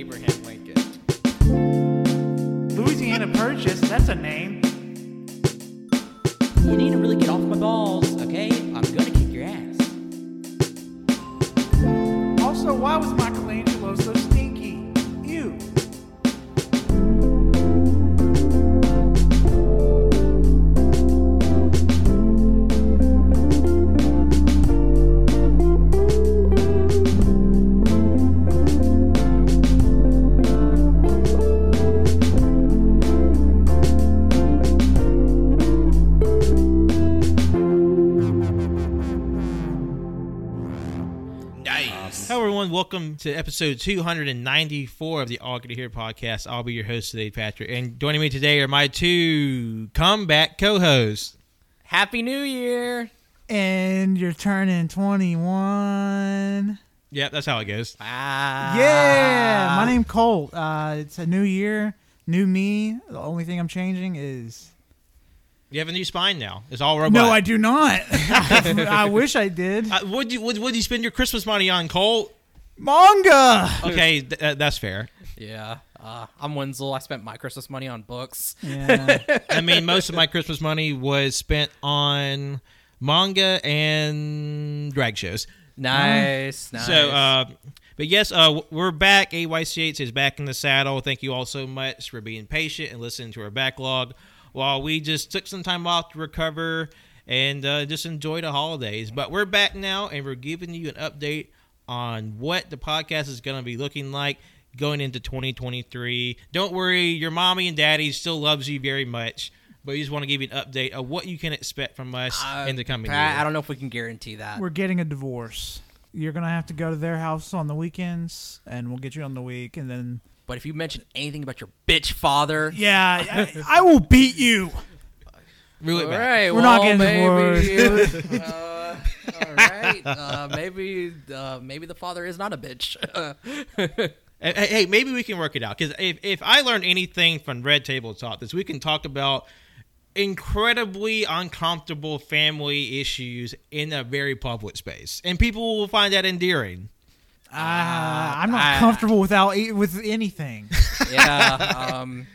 Abraham Lincoln. Louisiana Purchase, that's a name. You need to Welcome to episode 294 of the All Good to Hear podcast. I'll be your host today, Patrick. And joining me today are my two comeback co hosts. Happy New Year! And you're turning 21. Yep, that's how it goes. Ah. Yeah, my name Colt. Uh, it's a new year, new me. The only thing I'm changing is You have a new spine now. It's all robot. no, I do not. I wish I did. Uh, would you would, would you spend your Christmas money on Colt? Manga. Okay, th- uh, that's fair. Yeah. Uh, I'm Wenzel. I spent my Christmas money on books. Yeah. I mean, most of my Christmas money was spent on manga and drag shows. Nice. Nice. So, uh, but yes, uh, we're back. AYCH is back in the saddle. Thank you all so much for being patient and listening to our backlog while we just took some time off to recover and uh, just enjoy the holidays. But we're back now, and we're giving you an update on what the podcast is going to be looking like going into 2023. Don't worry, your mommy and daddy still loves you very much. But we just want to give you an update of what you can expect from us Uh, in the coming I, year. I don't know if we can guarantee that. We're getting a divorce. You're gonna have to go to their house on the weekends, and we'll get you on the week, and then But if you mention anything about your bitch father, yeah, I, I will beat you. Reel it back. right, We're well, not getting maybe, uh, all right, uh, maybe, uh, maybe the father is not a bitch. Hey, hey, hey, maybe we can work it out because if, if I learned anything from Red Table Talk, this we can talk about incredibly uncomfortable family issues in a very public space, and people will find that endearing. Uh, I'm not I- comfortable without e- with anything. yeah. Um,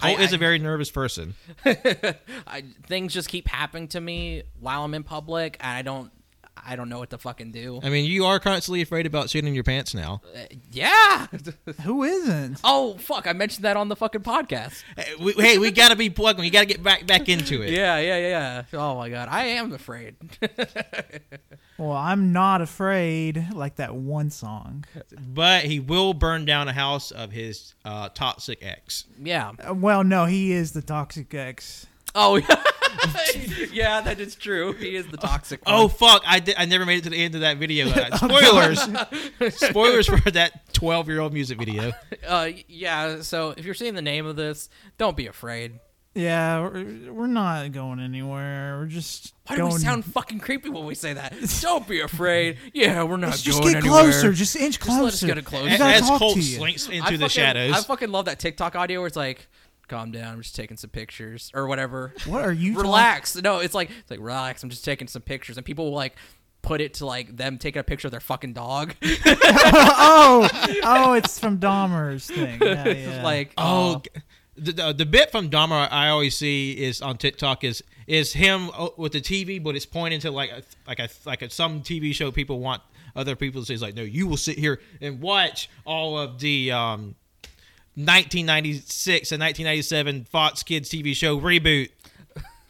Cole I- is a very nervous person. I, things just keep happening to me while I'm in public, and I don't, I don't know what to fucking do. I mean, you are constantly afraid about shitting in your pants now. Uh, yeah. Who isn't? oh fuck! I mentioned that on the fucking podcast. Hey, we, hey, we got to be plugging. We got to get back back into it. Yeah, yeah, yeah. Oh my god, I am afraid. Well, I'm not afraid. Like that one song. But he will burn down a house of his uh, toxic ex. yeah. Uh, Well, no, he is the toxic ex. Oh yeah. yeah, that is true. He is the toxic. Oh one. fuck! I, did, I never made it to the end of that video. Uh, spoilers, spoilers for that twelve year old music video. Uh, yeah. So if you're seeing the name of this, don't be afraid. Yeah, we're, we're not going anywhere. We're just Why do going. we sound fucking creepy when we say that? Don't be afraid. Yeah, we're not Let's just going get anywhere. closer. Just inch Just closer. let us get closer. We gotta As talk Colt slinks into I the fucking, shadows. I fucking love that TikTok audio where it's like, "Calm down, I'm just taking some pictures or whatever." What are you? relax. No, it's like it's like relax. I'm just taking some pictures, and people will like put it to like them taking a picture of their fucking dog. oh, oh, it's from Dahmer's thing. Yeah, yeah. like Oh, g- the, the the bit from Dahmer I always see is on TikTok is is him uh, with the TV, but it's pointing to like a, like a like a, some TV show people want other people to say. It's like, no, you will sit here and watch all of the um, 1996 and 1997 Fox Kids TV show reboot.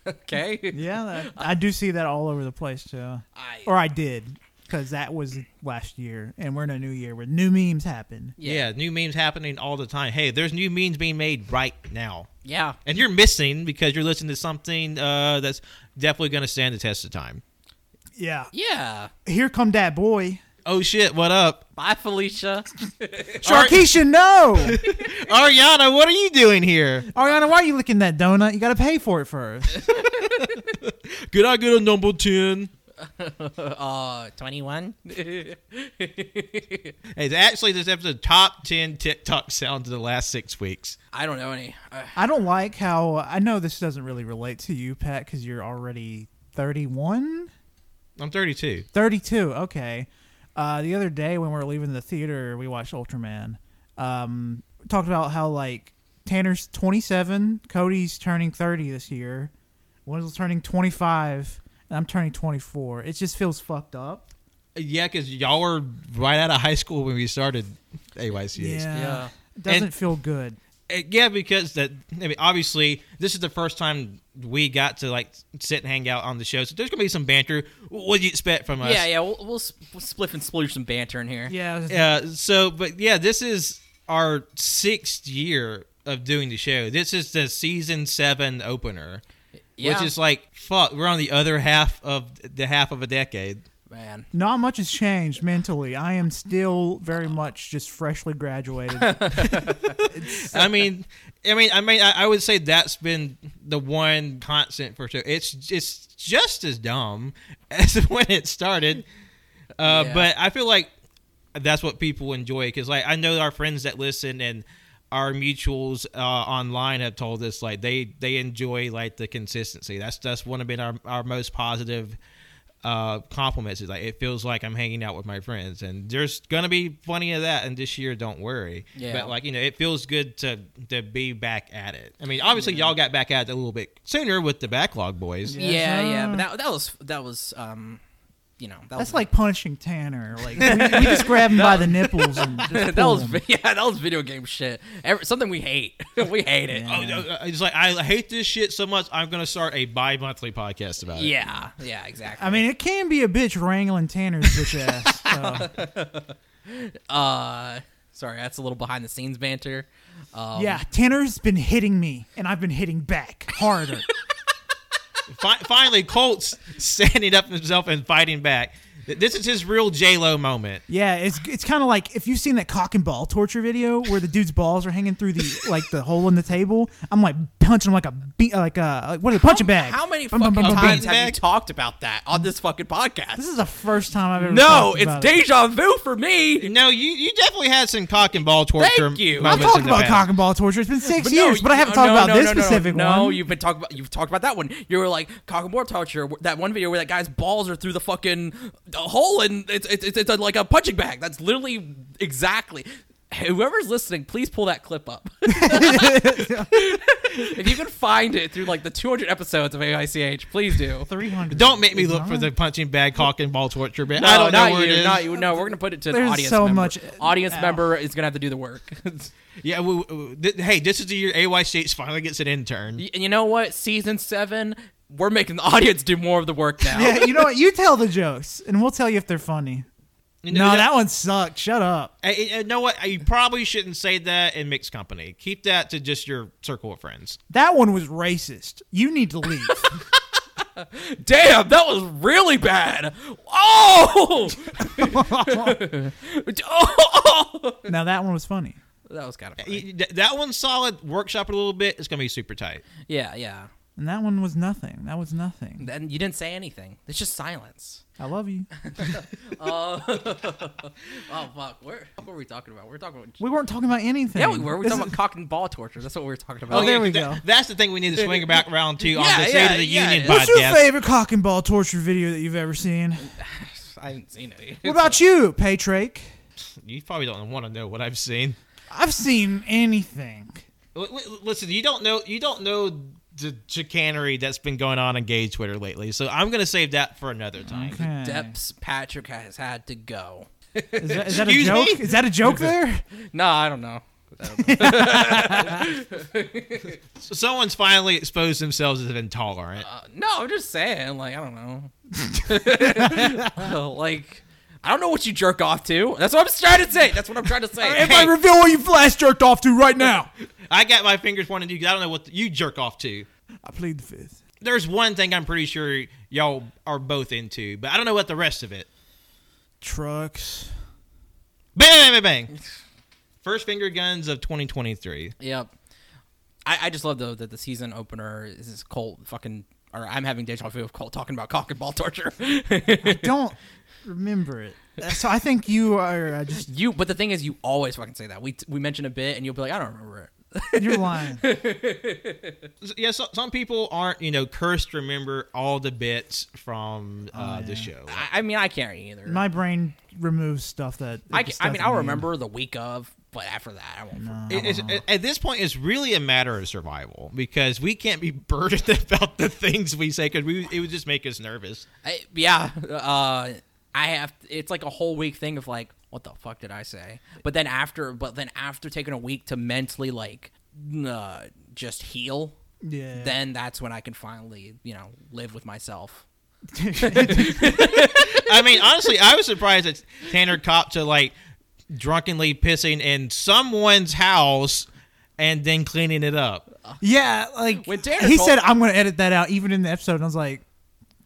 okay. yeah, that, I do see that all over the place too. I, Or I did, because that was last year, and we're in a new year where new memes happen. Yeah. new memes happening all the time. Hey, there's new memes being made right now. yeah. And you're missing because you're listening to something uh, that's definitely going to stand the test of time. Yeah. Yeah. Here come that boy. Oh shit, what up? Bye, Felicia. Sharkeisha, no! Ariana, what are you doing here? Ariana, why are you licking that donut? You gotta pay for it first. Could I get a number 10? uh, 21. It's actually this episode top 10 TikTok sounds of the last six weeks. I don't know any. Uh, I don't like how I know this doesn't really relate to you, Pat, because you're already 31, I'm 32. 32. Okay. Uh, the other day when we were leaving the theater, we watched Ultraman. Um, talked about how like Tanner's 27, Cody's turning 30 this year, Wenzel's turning 25, and I'm turning 24. It just feels fucked up. Yeah, because y'all were right out of high school when we started AYCH. Yeah, Yeah. it doesn't And- feel good. Yeah, because that I mean, obviously, this is the first time we got to like sit and hang out on the show, so there's gonna be some banter. What do you expect from us? Yeah, yeah. We'll, we'll, s- we'll spliff and splooge some banter in here. Yeah, Yeah. So, but yeah, this is our sixth year of doing the show. This is the season seven opener, Yeah. which is like fuck. We're on the other half of the half of a decade. Man. Not much has changed mentally. I am still very much just freshly graduated. I mean, I mean, I mean, I, I would say that's been the one constant for sure. It's it's just as dumb as when it started, uh, Yeah. but I feel like that's what people enjoy because, like, I know our friends that listen and our mutuals uh, online have told us like they they enjoy like the consistency. That's that's one of been our our most positive uh compliments is like it feels like i'm hanging out with my friends and there's gonna be plenty of that And this year don't worry Yeah. but like you know it feels good to to be back at it i mean obviously y'all got back at it a little bit sooner with the backlog boys Yeah. Yeah, yeah. But that, that was that was um, you know, that That's was, like punishing Tanner. Like we, we just grab him by the nipples and just that was him. yeah, that was video game shit. Every, something we hate. we hate it. Oh, uh, it's like I hate this shit so much. I'm gonna start a bi-monthly podcast about it. Yeah, yeah, exactly. I mean, it can be a bitch wrangling Tanner's bitch ass. So, uh, sorry, that's a little behind the scenes banter. Um, yeah, Tanner's been hitting me, and I've been hitting back harder. Fi- finally, Colt's standing up himself and fighting back. Th- This is his real J Lo moment. Yeah, it's it's kind of like if you've seen that cock and ball torture video where the dude's balls are hanging through the like the hole in the table. I'm like punching him like a be- like a like, what is a punching bag? How many Bum, bum, fucking bum, bum, times bum. have you talked about that on this fucking podcast? This is the first time I've ever. no, it's about deja vu for me. No, you you definitely had some cock and ball torture. Thank you. I've moments talked about cock and ball torture. It's been six But years, no, but I haven't no, talked no, about no, this no, no, specific no, one. you've been talking about you've talked about that one. You were like cock and ball torture. That one video where that guy's balls are through the fucking uh, hole and it's it's it's, it's a, like a punching bag. That's literally exactly. Whoever's listening, please pull that clip up. if you can find it through like the 200 episodes of AYCH, please do. Three hundred. Don't make me look for the punching bag, cock and ball torture bit. No, I don't know where you, it is. not you. No, we're gonna put it to an There's audience so member. much- audience Ow. member is gonna have to do the work. Yeah, we, we- th- hey, this is the year AY States finally gets an intern. Y- And you know what? Season seven, we're making the audience do more of the work now. Yeah, you know what? You tell the jokes, and we'll tell you if they're funny. You No, know, that one sucked. Shut up. Hey, hey, you know what? You probably shouldn't say that in mixed company. Keep that to just your circle of friends. That one was racist. You need to leave. Damn, that was really bad. Oh! oh! now that one was funny. That was kind of funny. That one's solid. Workshop it a little bit. It's gonna be super tight. Yeah, yeah. And that one was nothing. That was nothing. Then you didn't say anything. It's just silence. I love you. Oh. oh fuck! Where what were we talking about? We were talking about. We weren't talking about anything. Yeah, we were. We were This talking is- about cock and ball torture. That's what we were talking about. Oh, there we that- go. That's the thing we need to swing back around to on Yeah, the State yeah, of the yeah, Union yeah. What's your favorite cock and ball torture video that you've ever seen? I haven't seen it. What about you, Paytrake? You probably don't want to know what I've seen. I've seen anything. L- l- Listen, you don't know. You don't know the chicanery that's been going on on gay Twitter lately. So I'm gonna save that for another time. Okay. Depths Patrick has had to go. Is that, is that a joke? me? Is that a joke there? No, I don't know. I don't know. So someone's finally exposed themselves as intolerant. Uh, no, I'm just saying. Like, I don't know. like, I don't know what you jerk off to. That's what I'm trying to say. That's what I'm trying to say. If I reveal what you flash jerked off to right now, I got my fingers pointing at you 'cause I don't know what you jerk off to. I plead the fifth. There's one thing I'm pretty sure y'all are both into, but I don't know what the rest of it. Trucks. Bang, bang, bang, bang. First finger guns of 2023. Yep. I, I just love though that the season opener is this Colt fucking. Or I'm having deja vu of Colt talking about cock and ball torture. I Don't remember it. So I think you are uh, just you, but the thing is, you always fucking say that. We we mention a bit, and you'll be like, I don't remember it. you're lying. Yeah, so, some people aren't, you know, cursed to remember all the bits from uh, the show. I, I mean, I can't either. My brain removes stuff that. I, ca- I mean, I'll in. remember the week of but after that, I won't. No. It- it's- at this point, it's really a matter of survival because we can't be burdened about the things we say because we it would just make us nervous. I, yeah, uh, I have. It's like a whole week thing of like, what the fuck did I say? But then after, but then after taking a week to mentally like, uh, just heal, Yeah. then that's when I can finally, you know, live with myself. I mean, honestly, I was surprised that Tanner cop to like drunkenly pissing in someone's house and then cleaning it up. yeah, like When Tanner he told- said, "I'm going to edit that out," even in the episode. And I was like,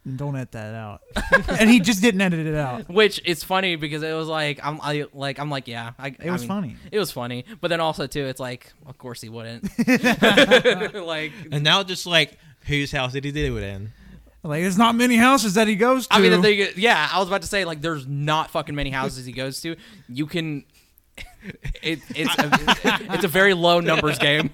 "Don't edit that out," and he just didn't edit it out. Which is funny because it was like I'm I, like I'm like yeah I, It was funny. It was funny, but then also too it's like of course he wouldn't. like And now just like whose house did he do it in? Like, there's not many houses that he goes to. I mean, the thing, yeah, I was about to say like, there's not fucking many houses he goes to. You can, it, it's a, it's a very low numbers game.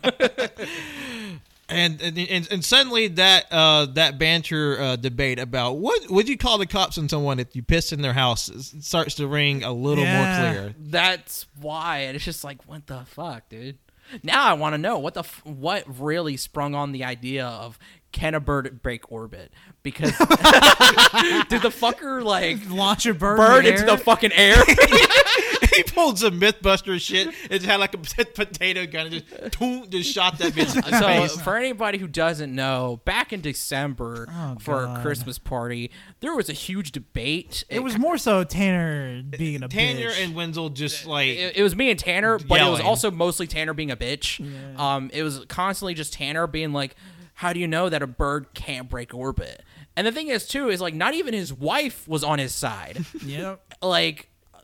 And and, and, suddenly that uh, that banter uh, debate about what would you call the cops on someone if you pissed in their house starts to ring a little Yeah. more clear. That's why, and it's just like, what the fuck, dude. Now I want to know what the f- what really sprung on the idea of can a bird break orbit? Because did the fucker like launch a bird, bird in into the fucking air? he pulled some MythBuster shit. It had like a potato gun and just toom, just shot that bitch so face. for anybody who doesn't know, back in December Oh, for a Christmas party, there was a huge debate. It was more so Tanner being a Tanner bitch. and Wenzel just like it, it was me and Tanner, but it was also mostly Tanner being a bitch. Um, it was constantly just Tanner being like, "How do you know that a bird can't break orbit?" And the thing is, too, is like not even his wife was on his side. yeah. like, uh,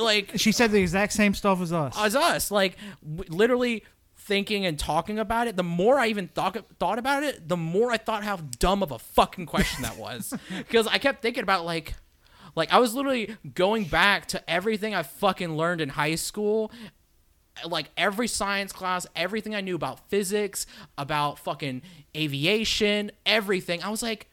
like She said the exact same stuff as us. as us, like w- literally thinking and talking about it. The more I even thought thought about it, the more I thought how dumb of a fucking question that was. Because I kept thinking about like, like I was literally going back to everything I fucking learned in high school. Like every science class, everything I knew about physics, about fucking aviation, everything. I was like,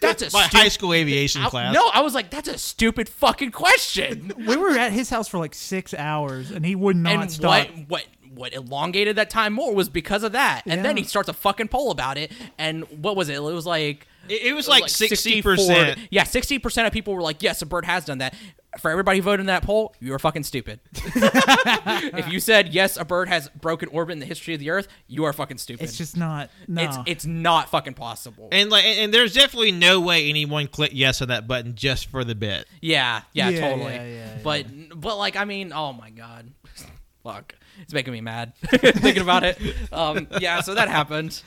that's a my stu- high school aviation I- class. No, I was like, that's a stupid fucking question. we were at his house for like six hours, and he would not and stop. what what what elongated that time more was because of that. And then he starts a fucking poll about it. And what was it? It was like It, it was it like sixty 64 percent. Yeah, sixty percent of people were like, "Yes, a bird has done that." For everybody who voted in that poll, you are fucking stupid. if you said yes, a bird has broken orbit in the history of the Earth, you are fucking stupid. it's just not. No. it's it's not fucking possible. And like, and and there's definitely no way anyone clicked yes on that button just for the bit. Yeah, yeah, Yeah, totally. yeah, yeah, but but like I mean, oh my god, fuck, it's making me mad thinking about it. Um, yeah, so that happened,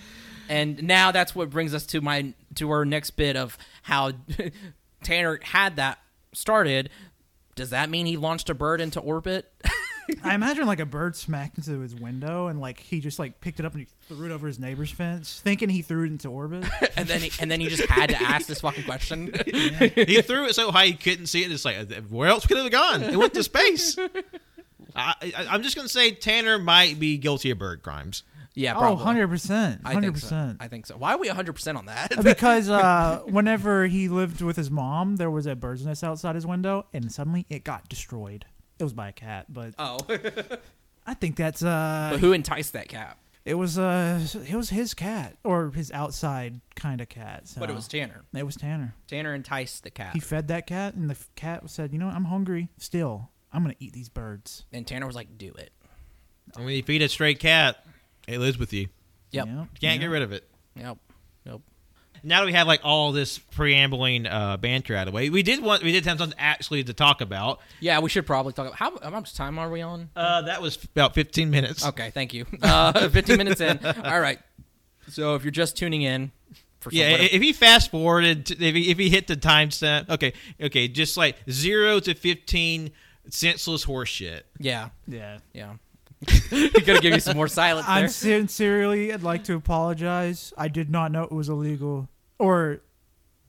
and now that's what brings us to my to our next bit of how Tanner had that started. Does that mean he launched a bird into orbit? I imagine like a bird smacked into his window, and like he just like picked it up and he threw it over his neighbor's fence, thinking he threw it into orbit. and then he, and then he just had to ask this fucking question. he threw it so high he couldn't see it. It's like, uh, where else could it have gone? It went to space. I, I, I'm just gonna say Tanner might be guilty of bird crimes. Yeah, oh, probably. 100 percent, I hundred think so. percent. I think so. Why are we 100% on that? Because uh, whenever he lived with his mom, there was a bird's nest outside his window, and suddenly it got destroyed. It was by a cat, but oh. I think that's uh, but who enticed that cat? it was uh, it was his cat or his outside kind of cat. So. But it was Tanner. it was Tanner. Tanner enticed the cat. He fed that cat, and the f- cat said, "You know, what? I'm hungry. Still, I'm gonna eat these birds." And Tanner was like, "Do it." And when you feed a stray cat, it lives with you. Yep. Yep, can't get rid of it. Yep. Yep. Now that we have like all this preambling uh, banter out of the way, we did want we did have something actually to talk about. Yeah, we should probably talk about how, how much time are we on? Uh, that was about 15 minutes. Okay, thank you. Uh, 15 minutes in. All right. So if you're just tuning in, for Yeah, somebody- if he fast forwarded, to- if he, if he hit the timestamp, okay, okay, just like zero to 15 senseless horse shit. Yeah. Yeah, Yeah. yeah. Gonna give you some more silence. I'm sincerely, I'd like to apologize. I did not know it was illegal or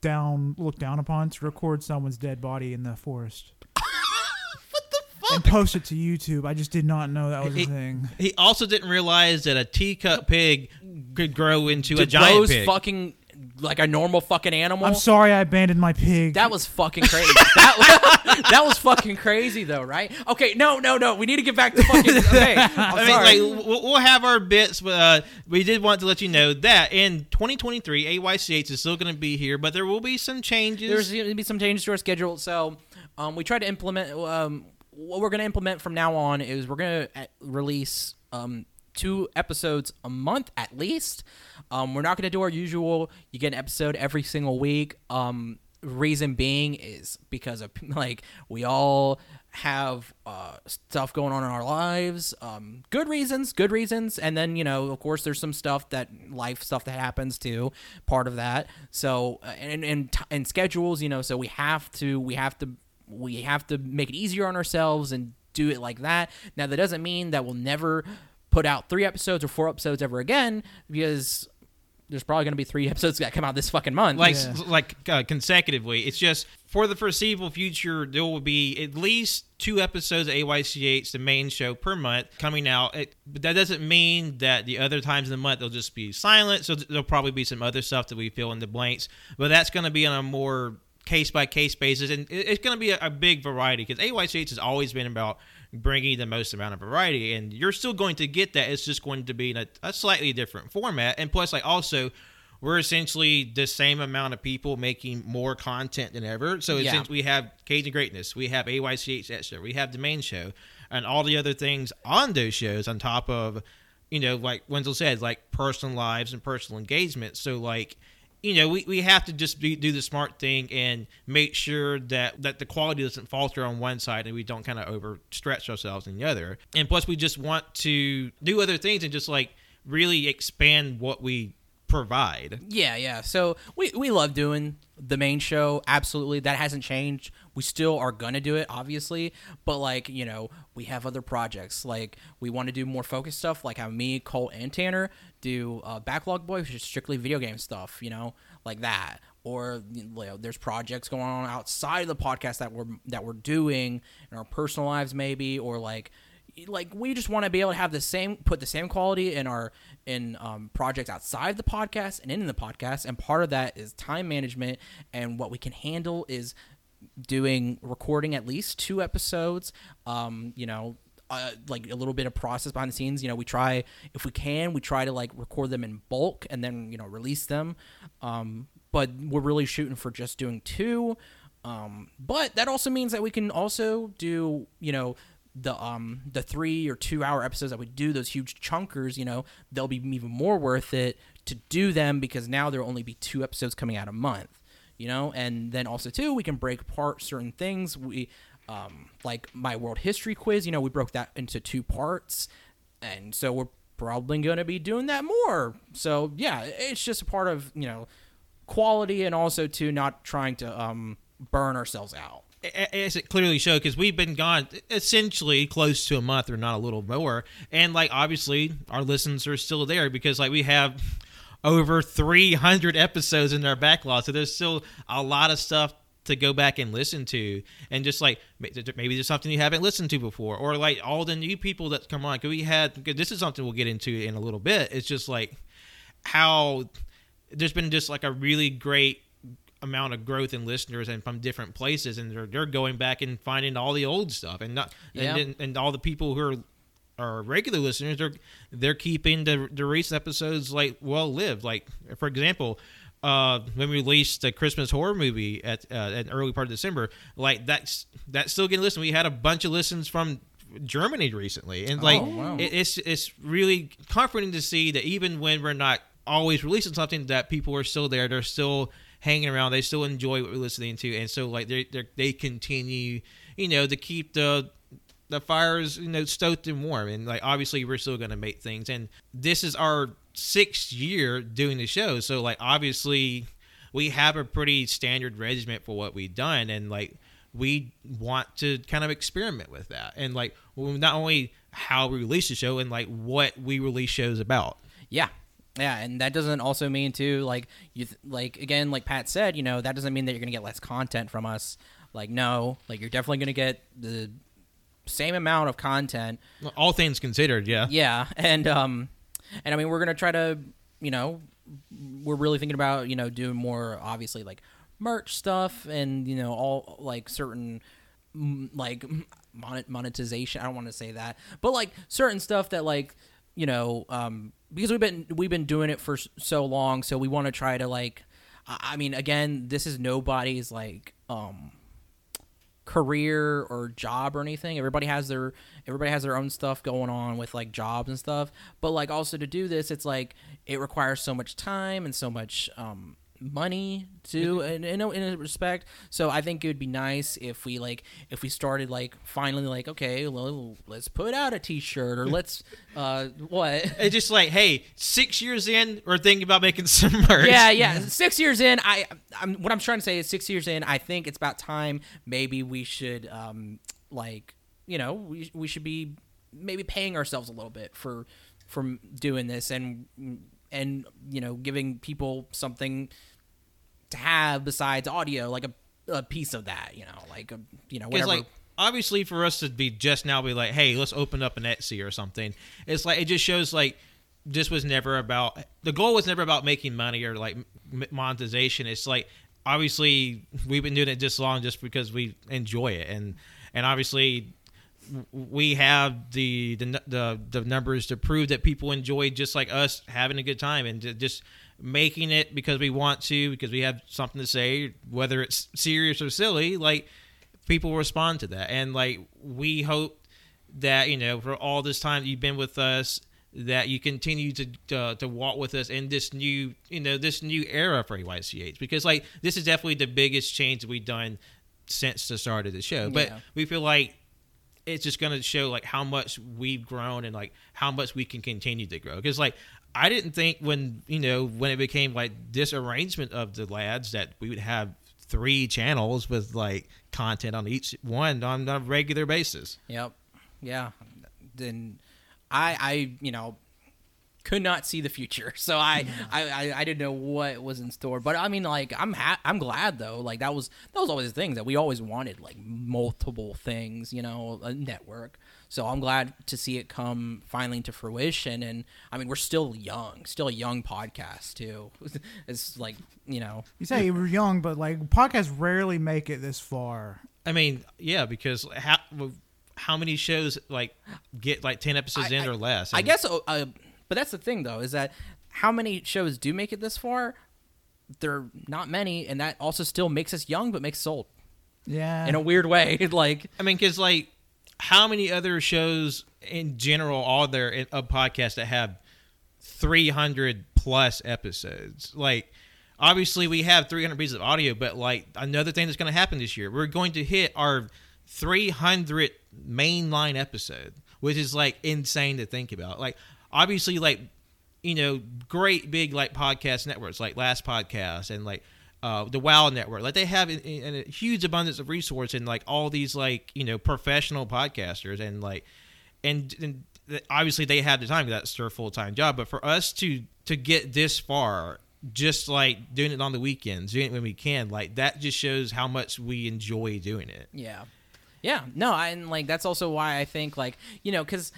down looked down upon to record someone's dead body in the forest. what the fuck? And post it to YouTube. I just did not know that was a thing. He also didn't realize that a teacup pig could grow into a giant those pig. fucking like a normal fucking animal. I'm sorry I abandoned my pig. That was fucking crazy. that, that was fucking crazy, though, right? Okay, no, no, no. We need to get back to fucking. Okay, I'm I mean, like we'll, we'll have our bits, but uh, we did want to let you know that in 2023, AYCH is still going to be here, but there will be some changes. There's going to be some changes to our schedule. So um, we tried to implement. Um, what we're going to implement from now on is we're going to release um, two episodes a month at least. Um, we're not going to do our usual. You get an episode every single week. Um, reason being is because of like we all have uh, stuff going on in our lives. Um, good reasons, good reasons, and then you know, of course, there's some stuff that life stuff that happens too. Part of that. So uh, and and and schedules, you know, so we have to we have to we have to make it easier on ourselves and do it like that. Now that doesn't mean that we'll never put out three episodes or four episodes ever again because there's probably going to be three episodes that come out this fucking month. like Yeah. like uh, consecutively. It's just for the foreseeable future, there will be at least two episodes of AYCH, the main show per month, coming out. It, but that doesn't mean that the other times in the month they'll just be silent. So there'll probably be some other stuff that we fill in the blanks. But that's going to be on a more case by case basis, and it- it's going to be a, a big variety because AYCH has always been about bringing the most amount of variety, and you're still going to get that. It's just going to be in a, a slightly different format, and plus, like also we're essentially the same amount of people making more content than ever. So Yeah. essentially we have Cajun Greatness, we have AYCH that show, we have the main show, and all the other things on those shows on top of, you know, like Wenzel said, like personal lives and personal engagement. So like, you know, we, we have to just be, do the smart thing and make sure that, that the quality doesn't falter on one side and we don't kind of overstretch ourselves in the other. And plus, we just want to do other things and just like really expand what we provide. Yeah, yeah. So we we love doing the main show. Absolutely, that hasn't changed. We still are gonna do it, obviously. But like you know, we have other projects. Like we want to do more focused stuff. Like how me, Cole, and Tanner do uh, Backlog Boy, which is strictly video game stuff. You know, like that. Or you know, there's projects going on outside of the podcast that we're that we're doing in our personal lives, maybe, or like like we just want to be able to have the same put the same quality in our in um, projects outside the podcast and in the podcast and part of that is time management and what we can handle is doing recording at least two episodes um, you know uh, like a little bit of process behind the scenes. You know we try if we can we try to like record them in bulk and then you know release them. Um, but we're really shooting for just doing two. Um, but that also means that we can also do you know the um the three or two hour episodes that we do those huge chunkers you know they'll be even more worth it to do them because now there'll only be two episodes coming out a month you know? And then also too we can break apart certain things. We um like my world history quiz you know we broke that into two parts. And so we're probably going to be doing that more. So yeah it's just a part of you know quality and also to not trying to um burn ourselves out as it clearly showed because we've been gone essentially close to a month or not a little more. And like obviously our listens are still there because like we have over 300 episodes in our backlog. So there's still a lot of stuff to go back and listen to. And just like maybe there's something you haven't listened to before. Or like all the new people that come on. We had this is something we'll get into in a little bit. It's just like how there's been just like a really great amount of growth in listeners and from different places and they're, they're going back and finding all the old stuff and not Yeah. and, and all the people who are are regular listeners they're they're keeping the the recent episodes like well lived like for example uh when we released the christmas horror movie at uh, the early part of december like that's that's still getting listened we had a bunch of listens from germany recently and like Oh, wow. it, it's it's really comforting to see that even when we're not always releasing something that people are still there they're still hanging around. They still enjoy what we're listening to. And so like they they continue you know to keep the the fires you know stoked and warm. And like obviously we're still to make things. And this is our sixth year doing the show. So like obviously we have a pretty standard regiment for what we've done. And like we want to kind of experiment with that. And like not only how we release the show and like what we release shows about. Yeah. Yeah, and that doesn't also mean too like you th- like again like Pat said, you know, that doesn't mean that you're going to get less content from us. Like no, like you're definitely going to get the same amount of content. all things considered yeah Yeah, and um and I mean we're going to try to you know, we're really thinking about you know doing more obviously like merch stuff and you know all like certain mm, like monet- monetization. I don't want to say that, but like certain stuff that like you know um because we've been we've been doing it for so long, so we want to try to like. I mean, again, this is nobody's like um career or job or anything. Everybody has their everybody has their own stuff going on with like jobs and stuff. But like also to do this, it's like it requires so much time and so much um money to in, in, a, in a respect so i think it would be nice if we like if we started like finally like okay well let's put out a t-shirt or let's uh what It's just like, hey, six years in, we're thinking about making some merch. yeah, yeah. Six years in, I, I'm what I'm trying to say is six years in. I think it's about time. Maybe we should, um, like, you know, we we should be maybe paying ourselves a little bit for from doing this and and you know giving people something to have besides audio, like a, a piece of that. You know, like a you know whatever. like obviously for us to be just now be like, hey, let's open up an Etsy or something. It's like it just shows like this was never about the goal was never about making money or like monetization. It's like obviously we've been doing it this long just because we enjoy it and and obviously we have the, the the the numbers to prove that people enjoy just like us having a good time and just making it because we want to because we have something to say whether it's serious or silly like people respond to that. And like we hope that you know for all this time you've been with us that you continue to uh, to walk with us in this new you know this new era for AYCH because like this is definitely the biggest change we've done since the start of the show. But Yeah. we feel like it's just going to show like how much we've grown and like how much we can continue to grow. Because like i didn't think when you know when it became like this arrangement of the lads that we would have three channels with like content on each one on a regular basis Yep. Yeah. Then I I you know could not see the future. So I I, I I didn't know what was in store. But I mean like I'm ha- I'm glad though. Like that was that was always the thing that we always wanted like multiple things, you know, a network. So I'm glad to see it come finally to fruition and I mean we're still young, still a young podcast too. it's like, you know, You say you were young, but like podcasts rarely make it this far. i mean yeah because how how many shows like get like 10 episodes I- in I- or less I guess, uh, uh, but that's the thing though, is that how many shows do make it this far? There are not many, and that also still makes us young, but makes us old Yeah. in a weird way. like, I mean, because like, how many other shows in general are there in a podcast that have three hundred plus episodes? Like, obviously we have three hundred pieces of audio, but like another thing that's going to happen this year, we're going to hit our three hundred mainline episode, which is like insane to think about. Like, obviously, like you know, great big like podcast networks like Last Podcast and like uh, the Wow Network. Like they have a huge abundance of resource and like all these like you know professional podcasters and like and, and obviously they have the time that's their full time job. But for us to to get this far, just like doing it on the weekends, doing it when we can, like that just shows how much we enjoy doing it. yeah. Yeah, no, I, and like that's also why I think like you know because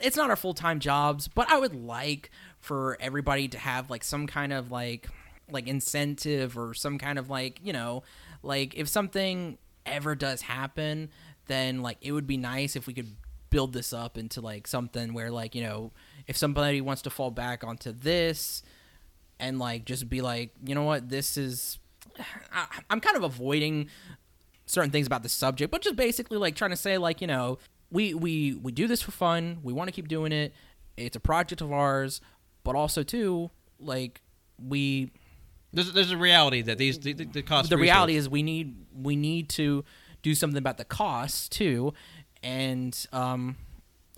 it's not our full time jobs, but I would like for everybody to have like some kind of like like incentive or some kind of like you know like if something ever does happen, then like it would be nice if we could build this up into like something where like you know if somebody wants to fall back onto this and like just be like you know what? This is I, i'm kind of avoiding certain things about the subject but just basically like trying to say like you know we we we do this for fun. We want to keep doing it. It's a project of ours but also too like we There's, there's a reality that these the, the, the cost. the reality is we need we need to do something about the costs too and um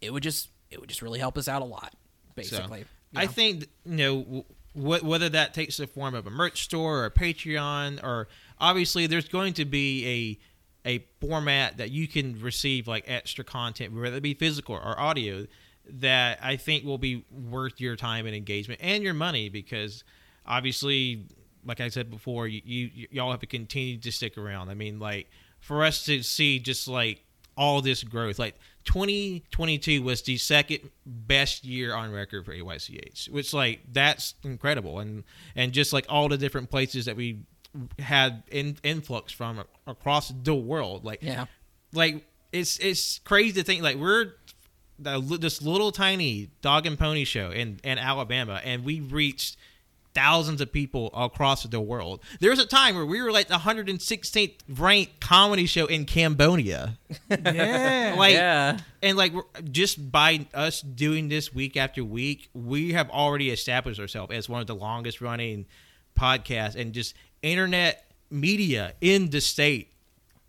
it would just it would just really help us out a lot basically I you know? think you know wh- whether that takes the form of a merch store or a Patreon or obviously there's going to be a a format that you can receive like extra content, whether it be physical or audio, that I think will be worth your time and engagement and your money because obviously, like I said before, you, you y'all have to continue to stick around. I mean, like for us to see just like all this growth. Like 2022 was the second best year on record for AYCH, which like that's incredible, and and just like all the different places that we had in, influx from across the world, like Yeah. like it's it's crazy to think like we're this little tiny dog and pony show in in Alabama, and we reached thousands of people across the world. There was a time where we were like the 116th ranked comedy show in Cambodia. Yeah. Like yeah. and like just by us doing this week after week, we have already established ourselves as one of the longest running podcasts and just internet media in the state.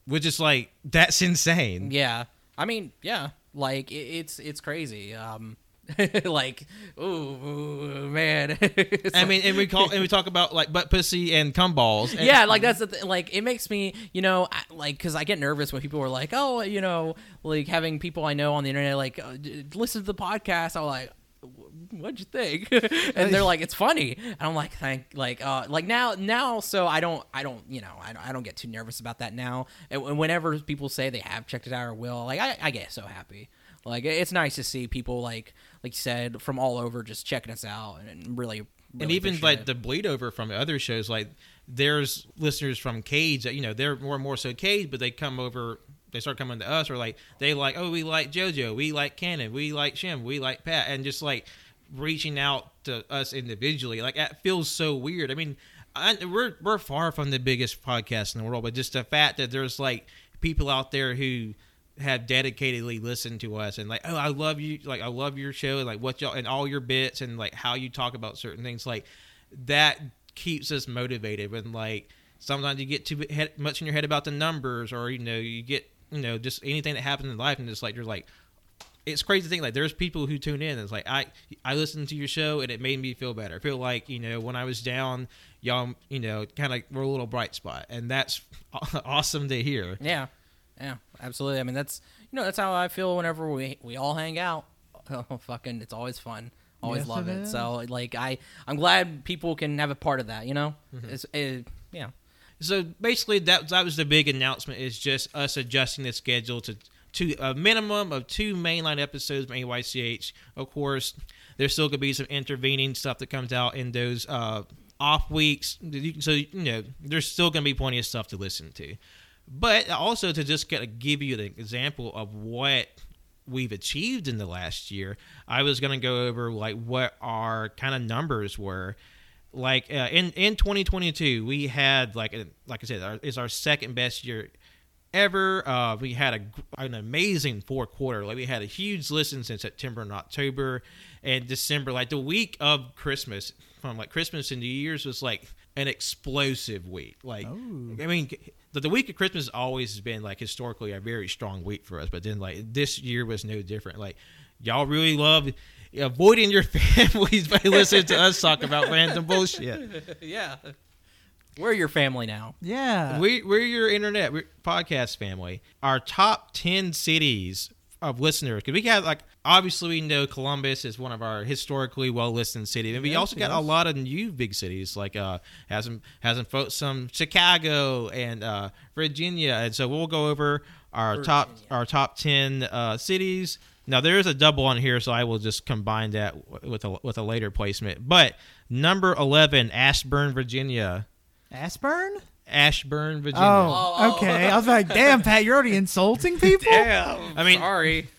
Which is like that's insane. Yeah. I mean, yeah. Like it's it's crazy. Um like ooh, man. I mean, and we call and we talk about like butt pussy and cum balls. And- yeah, like that's the th- like it makes me, you know, I, like because I get nervous when people are like, oh, you know, like having people I know on the internet like uh, d- listen to the podcast. I'm like, what'd you think? and they're like, it's funny. And I'm like, thank, like, uh, like now, now, so I don't, I don't, you know, I don't, I don't get too nervous about that now. And whenever people say they have checked it out or will, like, I, I get so happy. Like, it's nice to see people like, like you said, from all over just checking us out and really. and even like it. the bleed over from other shows, like there's listeners from Cage that you know they're more and more so Cage, but they come over, they start coming to us, or like they like, oh, we like JoJo, we like Cannon, we like Shim, we like Pat, and just like reaching out to us individually, like that feels so weird. I mean, I, we're we're far from the biggest podcast in the world, but just the fact that there's like people out there who have dedicatedly listened to us and like oh i love you like i love your show and like what y'all and all your bits and like how you talk about certain things like that keeps us motivated when like sometimes you get too much in your head about the numbers or you know you get you know just anything that happens in life and it's like you're like it's crazy to think like there's people who tune in and it's like i i listened to your show and it made me feel better. I feel like you know when i was down y'all you know kind of were a little bright spot and that's awesome to hear. Yeah, yeah, absolutely. I mean, that's you know that's how I feel whenever we we all hang out. Oh, fucking, it's always fun. Always Yes, love it it. So like I I'm glad people can have a part of that. You know, it's it, yeah. So basically, that that was the big announcement. Is just us adjusting the schedule to to a minimum of two mainline episodes from AYCH. Of course, there's still gonna be some intervening stuff that comes out in those uh, off weeks. So you know, there's still gonna be plenty of stuff to listen to. But also to just kind of give you the example of what we've achieved in the last year, I was going to go over like what our kind of numbers were. Like uh, in in 2022, we had like a, like I said, our, it's our second best year ever. Uh, we had a, an amazing fourth quarter. Like we had a huge listens in September and October and December. Like the week of Christmas, from like Christmas and New Year's was like an explosive week. Like I mean, the, the week of Christmas always has been like historically a very strong week for us. But then like this year was no different. Like y'all really love avoiding your families by listening to us talk about random bullshit. yeah. We're your family now. Yeah. We, we're your internet we're podcast family. Our top 10 cities of listeners, because we got like, obviously, we know Columbus is one of our historically well listened cities. And we Yes, also got a lot of new big cities, like, uh, has some, has some, folks, some Chicago and uh, Virginia. And so we'll go over our top, our top 10 uh, cities. Now there is a double on here, so I will just combine that with a with a later placement. But number eleven, Ashburn, Virginia. Ashburn? Ashburn, Virginia. Oh, Oh. okay. I was like, damn, Pat, you're already insulting people? Damn. I mean- sorry.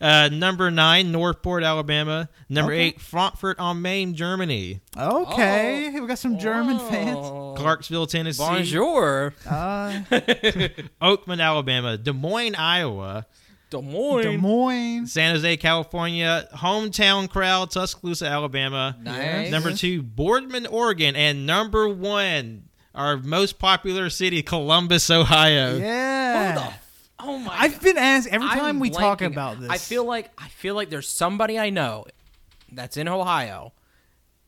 Uh, number nine, Northport, Alabama. Number Okay. eight, Frankfurt on Main, Germany. Okay. We got some German fans. Oh. Clarksville, Tennessee. Bonjour. Uh, Oakman, Alabama. Des Moines, Iowa. Des Moines. Des Moines. San Jose, California. Hometown crowd, Tuscaloosa, Alabama. Nice. Number two, Boardman, Oregon. And number one, our most popular city, Columbus, Ohio. Yeah. Who Oh my I've been asked every I'm time we talk about this. I feel like I feel like there's somebody I know that's in Ohio,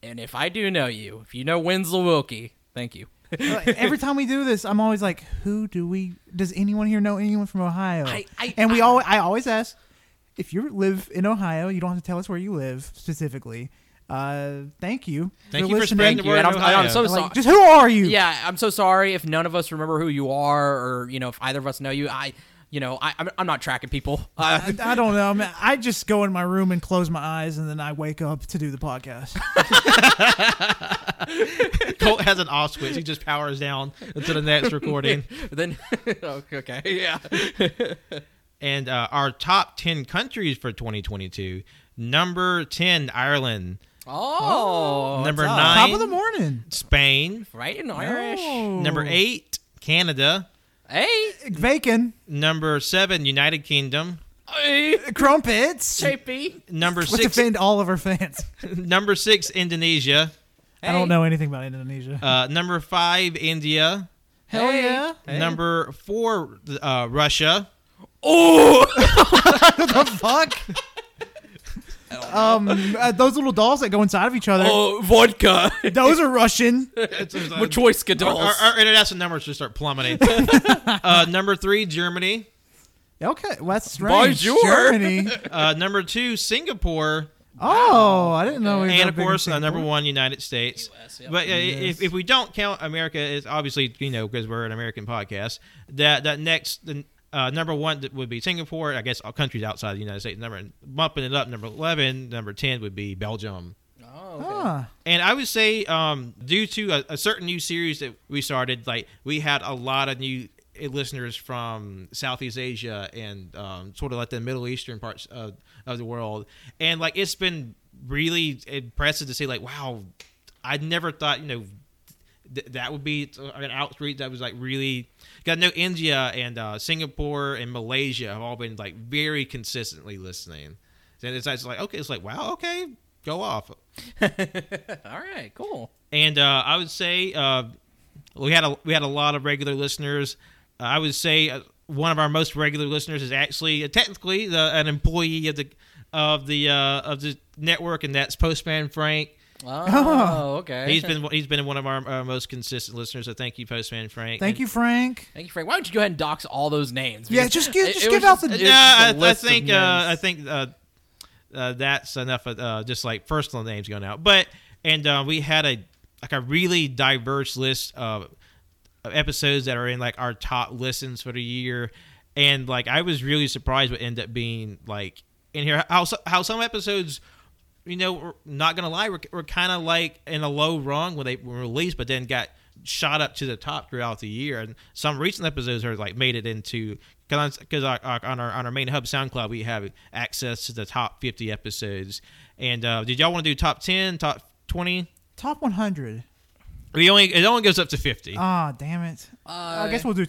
and if I do know you, if you know Winslow Wilkie, thank you. Every time we do this, I'm always like, "Who do we? Does anyone here know anyone from Ohio?" I- I- and we I- all, I always ask, if you live in Ohio, you don't have to tell us where you live specifically. Uh, thank you. Thank you for listening. spreading Thank the word and I'm, I'm so Like, sorry. just who are you? Yeah, I'm so sorry if none of us remember who you are, or you know, if either of us know you. I, you know, I, I'm, I'm not tracking people. Uh, I, I don't know. Man. I just go in my room and close my eyes, and then I wake up to do the podcast. Colt has an off switch. He just powers down until the next recording. then, okay, okay, yeah. And uh, our top 10 countries for 2022 number 10, Ireland. Oh, Number what's up? nine. Top of the morning. Spain. right in Irish. Oh. Number 8, Canada. Hey, Bacon. Number 7, United Kingdom. hey, Crumpets. JP. Number Let's 6, offend all of our fans. number 6, Indonesia. I don't know anything about Indonesia. Uh, number 5, India. Hell hey. yeah. Hey. Number 4, uh, Russia. Oh, the fuck? um, uh, those little dolls that go inside of each other. oh, vodka. Those are Russian. Matryoshka Our, dolls. our, our international numbers just start plummeting. uh, number three, Germany. Okay, well, that's strange. Bonjour. Germany. Uh, number two, Singapore. Oh, I didn't know. we and of course, uh, number one, United States. US, yep. But uh, if, if we don't count America, it's obviously you know because we're an American podcast. That that next the uh, number one would be Singapore. I guess all countries outside the United States. Number bumping it up. Number eleven. Number ten would be Belgium. Oh, okay. Ah, And I would say, um, due to a, a certain new series that we started, like we had a lot of new listeners from Southeast Asia and um, sort of like the Middle Eastern parts of, of the world, and like it's been really impressive to see, like, wow, I never thought, you know. Th- That would be an outreach that was like really. Got no India and uh, Singapore and Malaysia have all been like very consistently listening, and it's, it's like okay, it's like wow, okay, go off. All right, cool. And uh, I would say uh, we had a we had a lot of regular listeners. Uh, I would say uh, one of our most regular listeners is actually uh, technically the, an employee of the of the uh, of the network, and that's Postman Frank. Oh, okay. He's been he's been one of our uh, most consistent listeners. So thank you, Postman Frank. thank And- you, Frank. Thank you, Frank. Why don't you go ahead and dox all those names? Yeah, just give- it- just it give was out the- it's Yeah, just a I, I list think uh, I think uh, uh, that's enough. Of, uh, just like personal names going out, but and uh, we had a like a really diverse list of, of episodes that are in like our top listens for the year, and like I was really surprised what ended up being like in here how how some episodes. You know, we're not gonna lie, we're, we're kind of like in a low rung when they were released, but then got shot up to the top throughout the year. And some recent episodes are like made it into because on our on our main hub SoundCloud we have access to the top 50 episodes. And uh, did y'all want to do top 10, top 20? Top 100. We only it only goes up to 50. Ah, damn it. Uh, I guess we'll do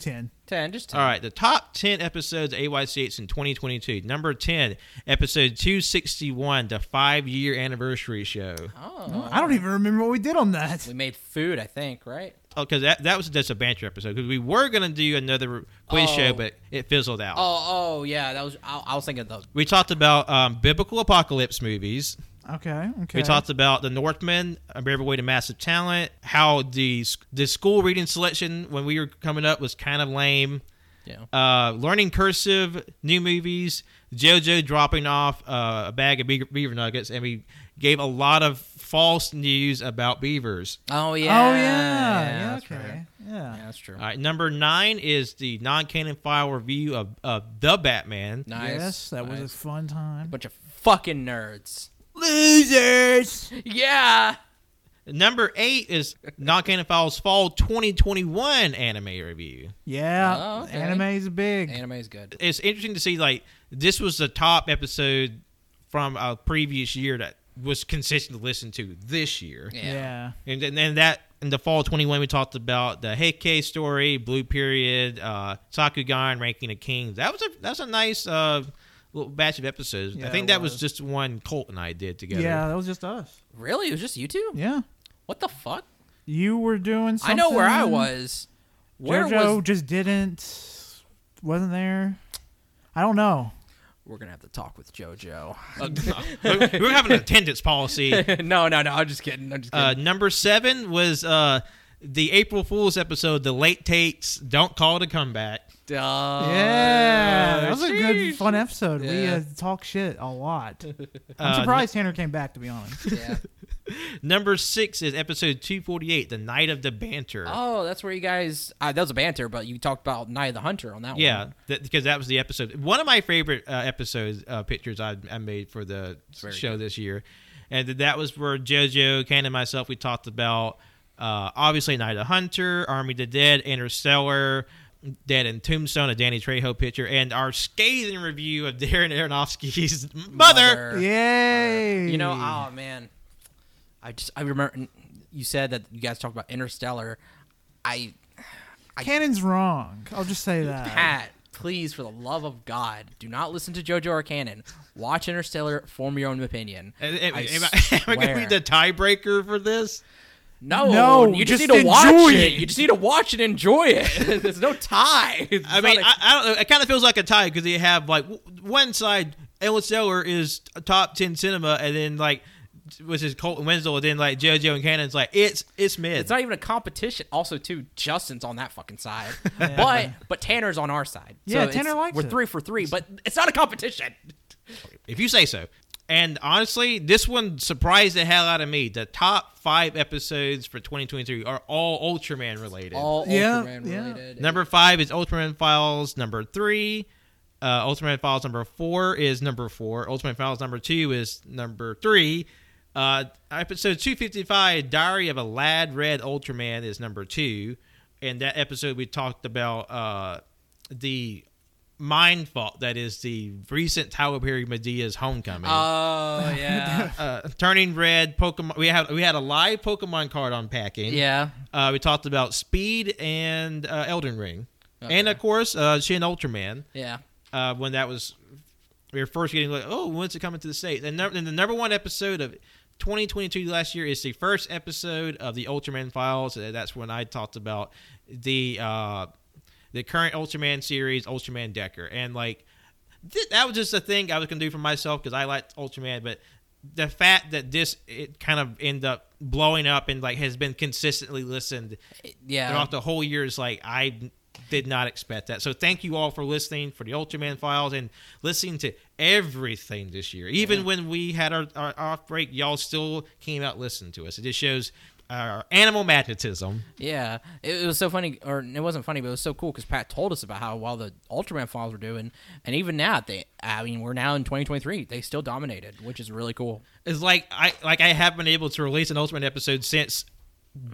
10. Just ten. All right, the top 10 episodes of AYCH in 2022. Number 10, episode 261, the five year anniversary show. Oh, I don't even remember what we did on that. we made food. I think right. Oh, because that, that was just a banter episode. Because we were going to do another quiz Oh. show, but it fizzled out. Oh, oh yeah. That was. I, I was thinking of the. We talked about um, biblical apocalypse movies. Okay, okay. We talked about the Northman, A Brave Way to Massive Talent, how the the school reading selection when we were coming up was kind of lame. Yeah. Uh, learning cursive, new movies, JoJo dropping off uh, a bag of beaver, beaver nuggets, and we gave a lot of false news about beavers. Oh yeah. Oh, yeah. Yeah, that's okay. right. Yeah. Yeah, that's true. All right, number nine is the non-canon file review of, of the Batman. Nice. Yes, that was a fun time. bunch of fucking nerds. Losers! Yeah. Number eight is non-canon files fall 2021 anime review. Yeah, Oh, okay. anime's big. Anime is good. it's interesting to see like this was the top episode from a previous year that was consistent to listen to this year. Yeah. yeah. And then that in the fall 21 we talked about the Heike story, Blue Period, uh Sakugan, Ranking of Kings. That was a that's a nice uh little batch of episodes. Yeah, I think that was was. just one Colt and I did together. Yeah, that was just us. Really? It was just you two? Yeah. What the fuck? You were doing something. I know where I was. Where JoJo was? just didn't. Wasn't there. I don't know. We're gonna have to talk with JoJo. we were having an attendance policy. no, no, no. I'm just kidding. I'm just kidding. Uh, number seven was uh, the April Fool's episode, The Late Tates, Don't Call It a Comeback. Yeah, that was a good, sheesh. fun episode. We Yeah. uh, talk shit a lot. I'm Uh, surprised Tanner came back. To be honest, Yeah. Number six is episode 248, The Night of the Banter. Oh, that's where you guys. Uh, that was a banter, but you talked about Night of the Hunter on that Yeah, one. that, because that was the episode. One of my favorite uh, episodes, uh, pictures I, I made for the very show this year, and that was where JoJo, Ken, and myself we talked about uh, obviously Night of the Hunter, Army of the Dead, Interstellar, Dead in Tombstone, a Danny Trejo picture, and our scathing review of Darren Aronofsky's Mother. Mother. yay! You know, oh man, I just I remember you said that you guys talked about Interstellar. I Cannon's wrong. I'll just say that. Pat, please, for the love of God, do not listen to JoJo or Canon. Watch Interstellar, form your own opinion. Am, am- I am I, am I going to be the tiebreaker for this? No, No, you just, just need to watch it. it. You just need to watch and enjoy it. There's no tie. It's I mean, not a- I, I don't know. It kind of feels like a tie because you have like w- one side, Interstellar is top ten cinema, and then like, which is Colton Winslow, and then like JoJo and Cannon's like it's it's mid. it's not even a competition. Also, too, Justin's on that fucking side, but but Tanner's on our side. Yeah, so Tanner it's- likes We're it. three for three, but it's not a competition. if you say so. And honestly, this one surprised the hell out of me. The top five episodes for 2023 are all Ultraman related. All Yeah, Ultraman yeah. related. Number five is Ultraman Files. Number three, uh, Ultraman Files number four is number four. Ultraman Files number two is number three. Uh, episode 255, Diary of a Lad Red Ultraman, is number two. And that episode, we talked about uh, the mind fault that is the recent Tyler Perry Madea's homecoming. Oh yeah, uh, turning red Pokemon. We had we had a live Pokemon card unpacking. yeah. Uh, we talked about Speed and uh, Elden Ring, Okay. and of course uh, Shin Ultraman. Yeah. Uh, when that was, we were first getting like, oh, when's it coming to the states? And, num- and the number one episode of 2022 last year is the first episode of the Ultraman Files. That's when I talked about the uh, the current Ultraman series, Ultraman Decker, and like th- that was just a thing I was gonna do for myself because I liked Ultraman, but the fact that this it kind of end up blowing up and like has been consistently listened Yeah. throughout the whole year is like I did not expect that. So thank you all for listening for the Ultraman files and listening to everything this year. Even when we had our, our off break, y'all still came out listening to us. It just shows our animal magnetism. Yeah, it, it was so funny, or it wasn't funny, but it was so cool because Pat told us about how well the Ultraman files were doing, and even now they, I mean, we're now in 2023, they still dominated, which is really cool. It's like I like I have been able to release an Ultraman episode since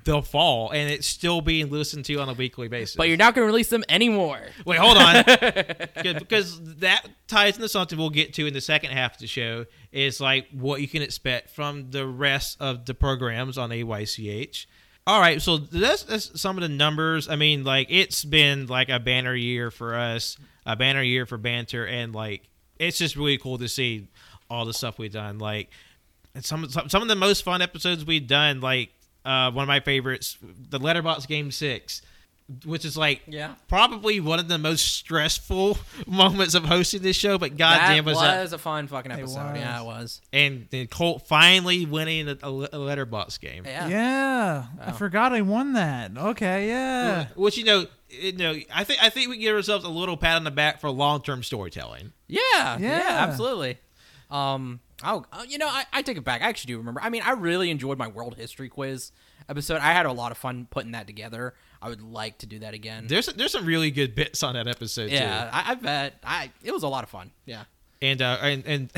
the fall, and it's still being listened to on a weekly basis. But you're not going to release them anymore. Wait, hold on. Because that ties into something we'll get to in the second half of the show. Is like what you can expect from the rest of the programs on AYCH. All right, so that's, that's some of the numbers. I mean, like it's been like a banner year for us, a banner year for banter, and like it's just really cool to see all the stuff we've done. Like and some some, some of the most fun episodes we've done. Like uh, one of my favorites, the Letterbox Game Six, which is like Yeah. probably one of the most stressful moments of hosting this show. But goddamn was was that! a fun fucking episode. was. Yeah, it was. And then Colt finally winning a, a, a Letterbox game. Yeah. Yeah, I forgot I won that. Okay, yeah. Which you know, you know, I think I think we give ourselves a little pat on the back for long term storytelling. Yeah, yeah, Yeah. absolutely. Um, oh, you know, I, I take it back. I actually do remember. I mean, I really enjoyed my world history quiz episode. I had a lot of fun putting that together. I would like to do that again. There's there's some really good bits on that episode yeah, too. I, I bet. I it was a lot of fun. Yeah. And uh, and and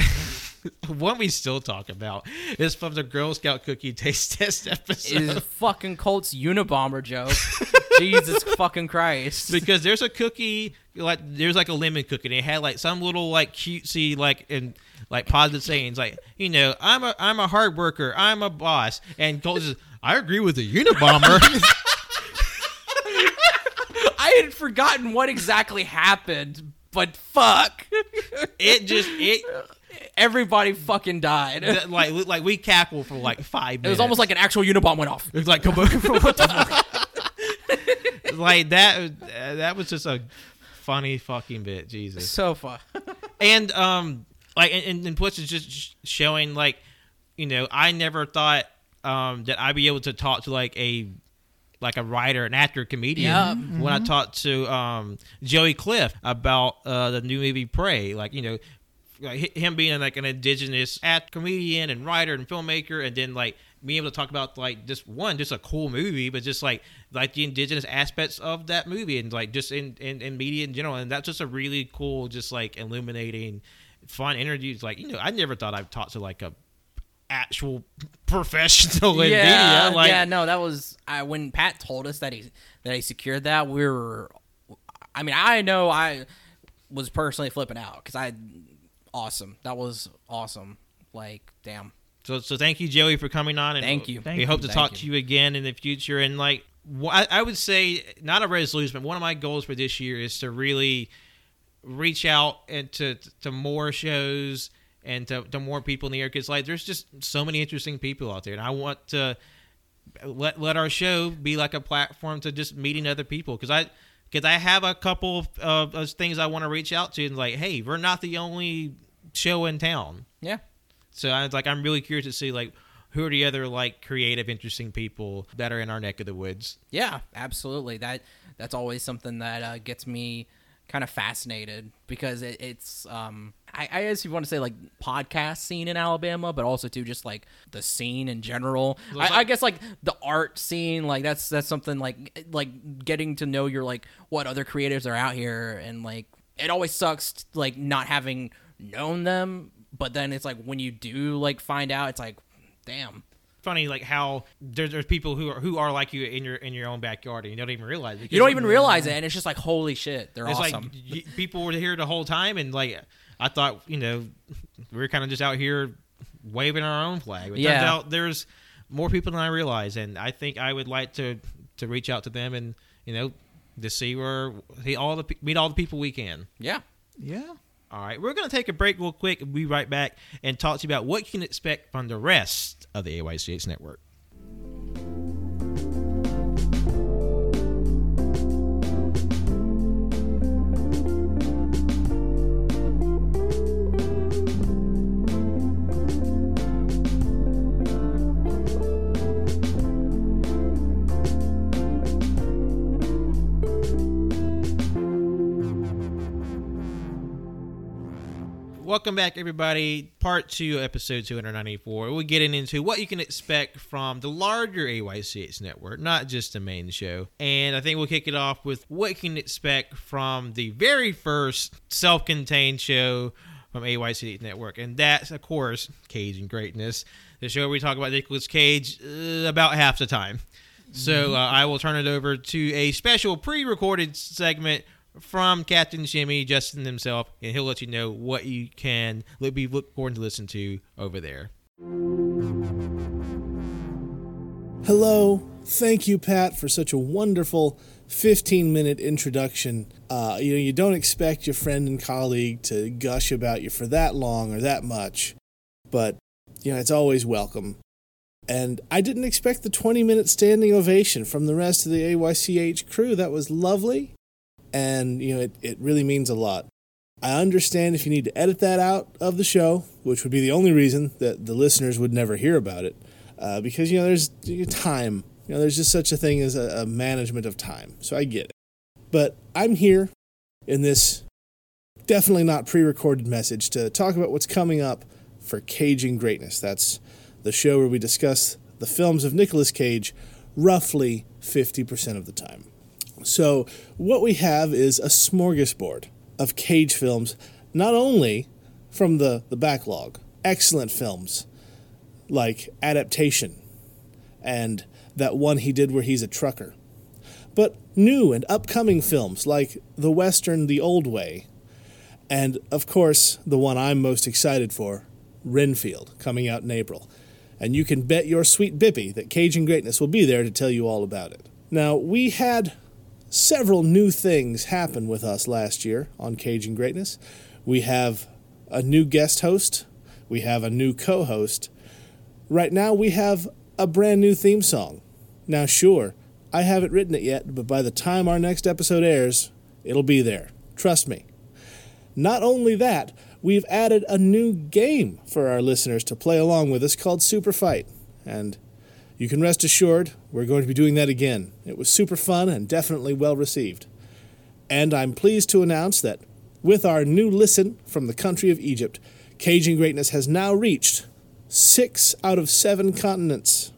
one we still talk about is from the Girl Scout cookie taste test episode. Is fucking Colt's Unabomber joke. Jesus fucking Christ. because there's a cookie like there's like a lemon cookie and it had like some little like cutesy like and like positive sayings like you know I'm a I'm a hard worker I'm a boss and Cole says I agree with the Unabomber I had forgotten what exactly happened, but fuck. it just it Everybody fucking died. that, like like we cackled for like five minutes. It was almost like an actual Unabomb went off. it was like what the fuck like that that was just a funny fucking bit Jesus So fun. and um like and, and, plus it's just showing like you know i never thought um that i'd be able to talk to like a like a writer, an actor, comedian. Yeah. When I talked to um, Joey Clift about uh, the new movie Prey, like you know, like him being like an indigenous act comedian and writer and filmmaker, and then like being able to talk about like just one, just a cool movie, but just like like the indigenous aspects of that movie and like just in in, in media in general, and that's just a really cool, just like illuminating, fun interviews. Like you know, I never thought I'd talk to like a actual professional in yeah, media. Like yeah, no, that was I, when Pat told us that he that he secured that. We were, I mean, I know I was personally flipping out because I, awesome, that was awesome. Like, damn, So, so thank you, Joey, for coming on. And Thank you. we Thank hope to talk Thank to you again in the future. And like, wh- I, I would say, not a resolution, but one of my goals for this year is to really reach out and to to more shows and to, to more people in the air because like there's just so many interesting people out there and i want to let let our show be like a platform to just meeting other people because i because i have a couple of, of, of things i want to reach out to and like hey we're not the only show in town yeah, so I was like, I'm really curious to see like who are the other like creative, interesting people that are in our neck of the woods. yeah, absolutely. That that's always something that uh, gets me kind of fascinated because it, it's um I, I guess you want to say like podcast scene in Alabama, but also too just like the scene in general. I, like- I guess like the art scene, like that's that's something like like getting to know your like what other creatives are out here, and like it always sucks like not having known them, but then it's like when you do like find out, it's like damn. Funny like how there, there's people who are who are like you in your in your own backyard and you don't even realize it. You don't even realize mm-hmm. it, and it's just like holy shit, they're It's awesome. like y- people were here the whole time and like I thought you know we were kind of just out here waving our own flag. But it turns Yeah. out there's more people than I realize, and I think I would like to to reach out to them and you know to see where see all the meet all the people we can. yeah. Yeah. All right, we're going to take a break real quick and be right back and talk to you about what you can expect from the rest of the AYCH network. Welcome back, everybody. Part two, episode 294. We're getting into what you can expect from the larger AYCH network, not just the main show. And I think we'll kick it off with what you can expect from the very first self contained show from AYCH network. And that's, of course, Caging Greatness, the show where we talk about Nicolas Cage uh, about half the time. So uh, I will turn it over to a special pre recorded segment from Captain Jimmy, Justin himself, and he'll let you know what you can be forward to listen to over there. Hello. Thank you, Pat, for such a wonderful 15 minute introduction. Uh, you know, you don't expect your friend and colleague to gush about you for that long or that much, but, you know, it's always welcome. And I didn't expect the 20 minute standing ovation from the rest of the AYCH crew. That was lovely. And, you know, it, it really means a lot. I understand if you need to edit that out of the show, which would be the only reason that the listeners would never hear about it, uh, because you know there's time. You know, there's just such a thing as a, a management of time. So I get it. But I'm here in this definitely not pre-recorded message to talk about what's coming up for Caging Greatness. That's the show where we discuss the films of Nicolas Cage roughly 50% of the time. So, what we have is a smorgasbord of Cage films, not only from the, the backlog, excellent films like Adaptation and that one he did where he's a trucker, but new and upcoming films like the Western The Old Way, and of course, the one I'm most excited for, Renfield, coming out in April. And you can bet your sweet Bippy that Caging Greatness will be there to tell you all about it. Now, we had several new things happen with us last year on Caging Greatness. We have a new guest host, we have a new co host. Right now, we have a brand new theme song. Now, sure, I haven't written it yet, but by the time our next episode airs, it'll be there. Trust me. Not only that, we've added a new game for our listeners to play along with us called Super Fight. And You can rest assured we're going to be doing that again. It was super fun and definitely well received. And I'm pleased to announce that with our new listen from the country of Egypt, Caging Greatness has now reached six out of seven continents.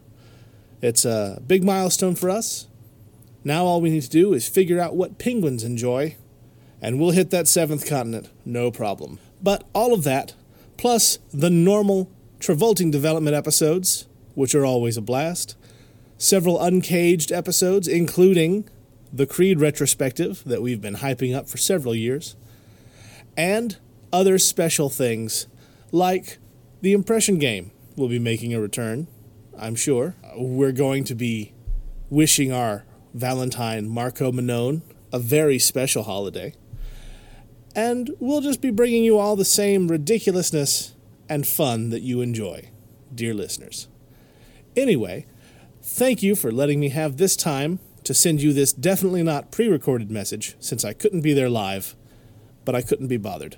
It's a big milestone for us. Now all we need to do is figure out what penguins enjoy, and we'll hit that seventh continent, no problem. But all of that, plus the normal Travolting development episodes, which are always a blast, several uncaged episodes, including the Creed retrospective that we've been hyping up for several years, and other special things like the impression game will be making a return, I'm sure. We're going to be wishing our Valentine Marco Manone a very special holiday. And we'll just be bringing you all the same ridiculousness and fun that you enjoy, dear listeners. Anyway, thank you for letting me have this time to send you this definitely not pre recorded message since I couldn't be there live, but I couldn't be bothered.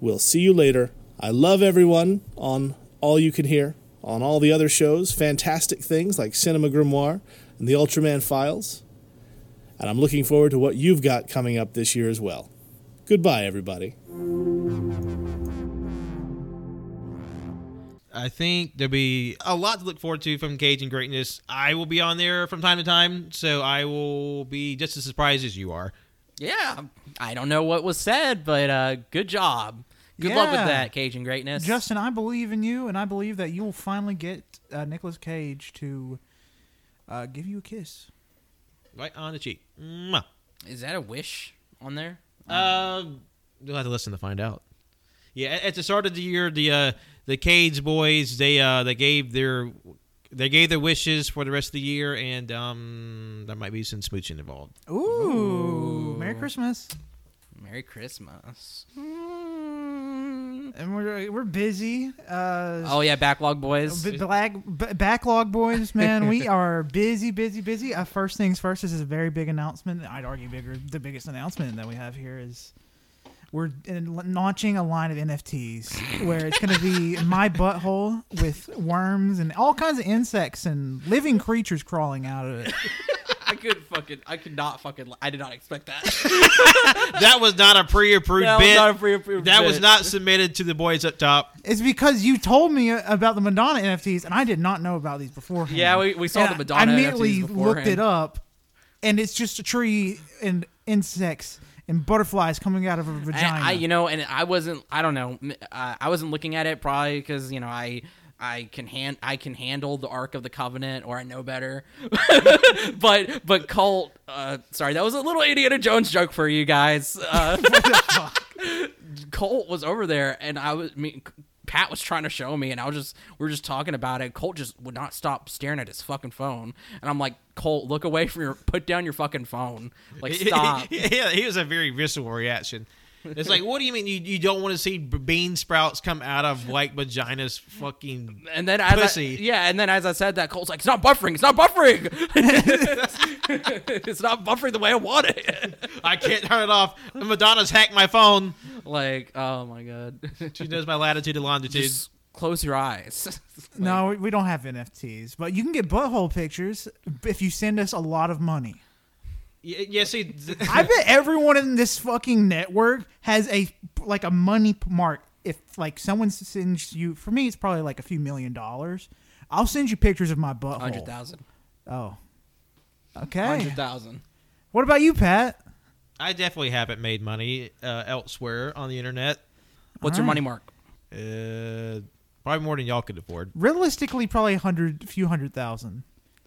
We'll see you later. I love everyone on All You Can Hear, on all the other shows, fantastic things like Cinema Grimoire and the Ultraman Files. And I'm looking forward to what you've got coming up this year as well. Goodbye, everybody. I think there'll be a lot to look forward to from Caging Greatness. I will be on there from time to time, so I will be just as surprised as you are. Yeah, I don't know what was said, but uh, good job. Good luck with Yeah. that, Caging greatness. Justin, I believe in you, and I believe that you will finally get uh, Nicolas Cage to uh, give you a kiss. Right on the cheek. Mwah. is that a wish on there? Uh, you'll have to listen to find out. Yeah, at- at the start of the year, the uh, the Cage boys they uh, they gave their they gave their wishes for the rest of the year, and um, there might be some smooching involved. Ooh, Merry Christmas! Merry Christmas. And we're we're busy. Uh, Oh yeah, backlog boys. B- black, b- backlog boys, man, we are busy, busy, busy. Uh, first things first, this is a very big announcement. I'd argue bigger. The biggest announcement that we have here is we're in, launching a line of NFTs where it's going to be my butthole with worms and all kinds of insects and living creatures crawling out of it. I could fucking, I could not fucking, I did not expect that. that was not a pre-approved That was bit. not a pre-approved that was not submitted to the boys up top. It's because you told me about the Madonna NFTs, and I did not know about these beforehand. Yeah, we- we saw And the I- Madonna I immediately NFTs looked it up, and it's just a tree and insects and butterflies coming out of a vagina. And I, you know, and I wasn't, I don't know. Uh, I wasn't looking at it probably because you know I. I can hand I can handle the Ark of the Covenant, or I know better. but but Colt, uh, sorry, that was a little Indiana Jones joke for you guys. Uh, Colt was over there, and I was me. Pat was trying to show me, and I was just we were just talking about it. Colt just would not stop staring at his fucking phone, and I'm like, Colt, look away from your, put down your fucking phone, like stop. yeah, he was a very visceral reaction. It's like, what do you mean you, you don't want to see bean sprouts come out of white vaginas? Fucking And then as I, Pussy. yeah, and then as I said that, Cole's like, "It's not buffering. It's not buffering. it's not buffering the way I want it." I can't turn it off. Madonna's hacked my phone. Like, oh my god, She knows my latitude and longitude. just close your eyes. no, we- we don't have NFTs, but you can get butthole pictures if you send us a lot of money. yeah, yeah, see, th- I bet everyone in this fucking network has a like a money mark. If like someone sends you, for me, it's probably like a few million dollars. I'll send you pictures of my butthole. Hundred thousand. Oh, okay. Hundred thousand. What about you, Pat? I definitely haven't made money uh, elsewhere on the internet. What's your Alright. money mark? Uh, probably more than y'all could afford. Realistically, probably a hundred, few hundred thousand,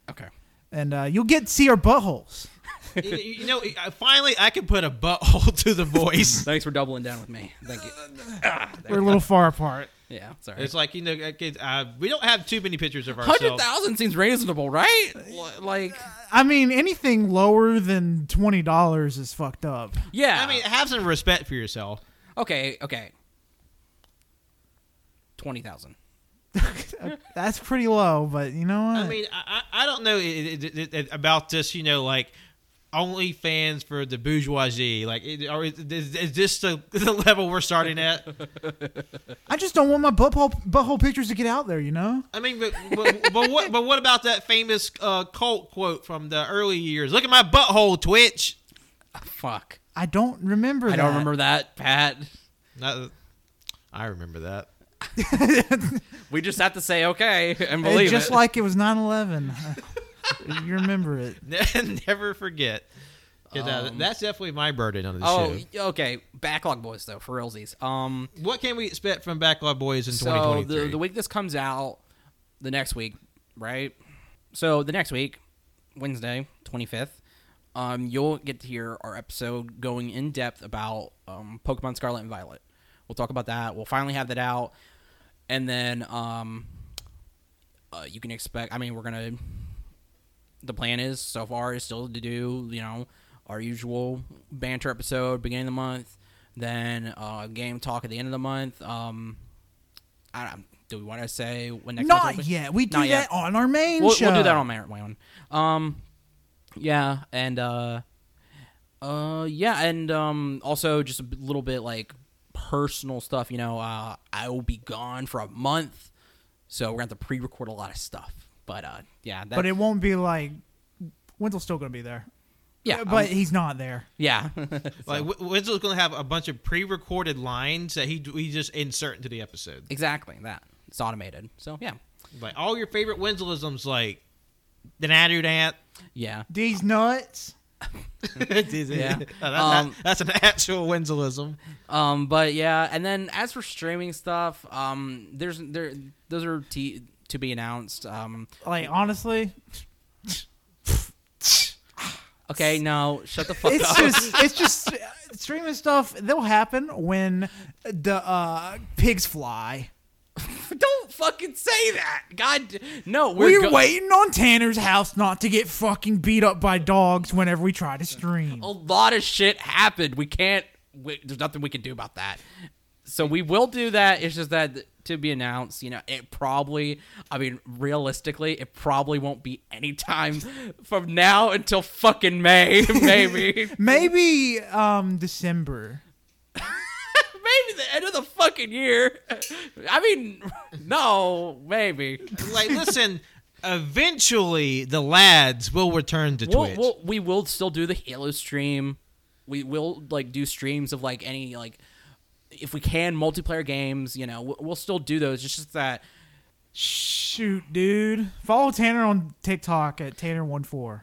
Okay. and uh, you'll get to see our buttholes. you, you know, finally, I can put a butthole to the voice. Thanks for doubling down with me. Thank you. We're a little far apart. Yeah, sorry. It's like you know, uh, kids, uh, we don't have too many pictures of Hundred ourselves. thousand seems reasonable, right? Like, I mean, anything lower than twenty dollars is fucked up. yeah. I mean, have some respect for yourself. okay, okay. Twenty thousand. That's pretty low, but you know what? I mean, I, I I don't know it, it, it, it, about this. You know, like only fans for the bourgeoisie. Like, it, or is, is, is this the, the level we're starting at? I just don't want my butthole butthole pictures to get out there. You know. I mean, but, but, but what but what about that famous uh, cult quote from the early years? Look at my butthole, Twitch. Fuck. I don't remember. That. I don't remember that, Pat. Not- I remember that. We just have to say okay and It's believe just it. like it was 9/11. you remember it? Never forget. that- Um, that's definitely my burden on the oh, show. Oh, okay. Backlog boys though, for realsies. Um, What can we expect from Backlog Boys in so 2023? the the week this comes out, the next week, right? So the next week, Wednesday, twenty fifth, um, you'll get to hear our episode going in depth about um, Pokemon Scarlet and Violet. We'll talk about that. We'll finally have that out, and then um, uh, you can expect. I mean, we're gonna. The plan is so far is still to do you know our usual banter episode beginning of the month, then uh, game talk at the end of the month. Um, I don't, do we want to say when next? Not yet. We do Not that yet. on our main We'll, show. we'll do that on my, my own. Um, yeah, and uh, uh, yeah, and um, also just a little bit like personal stuff. You know, uh, I will be gone for a month, so we're gonna have to pre-record a lot of stuff. But uh, yeah, that, but it won't be like Wintel's still going to be there. yeah, but um, he's not there. yeah, like Wi- Winslow's going to have a bunch of pre-recorded lines that he we just insert into the episode. exactly that. It's automated, so yeah, Like all your favorite Winslowisms, like the I do yeah. These nuts. Yeah. Uh, that- Um, that- that's an actual Winslowism. Um, but yeah, and then as for streaming stuff, um, there's there those are t- to be announced. Um, Like honestly, okay, no, shut the fuck it's up. just it's just streaming stuff. They'll happen when the uh, pigs fly. Don't fucking say that. God, no, We're, we're, go- waiting on Tanner's house not to get fucking beat up by dogs whenever we try to stream. A lot of shit happened. We can't. We, there's nothing we can do about that. So we will do that. It's just that to be announced. You know, it probably. I mean, realistically, it probably won't be any time from now until fucking May, maybe. Maybe um December. maybe the end of the fucking year. I mean, no, maybe. Like, listen, eventually the lads will return to We'll, Twitch. we'll, we will still do the Halo stream. We will like do streams of like any like if we can multiplayer games. You know, we'll, we'll still do those. It's just that Shoot, dude. Follow Tanner on TikTok at Tanner14.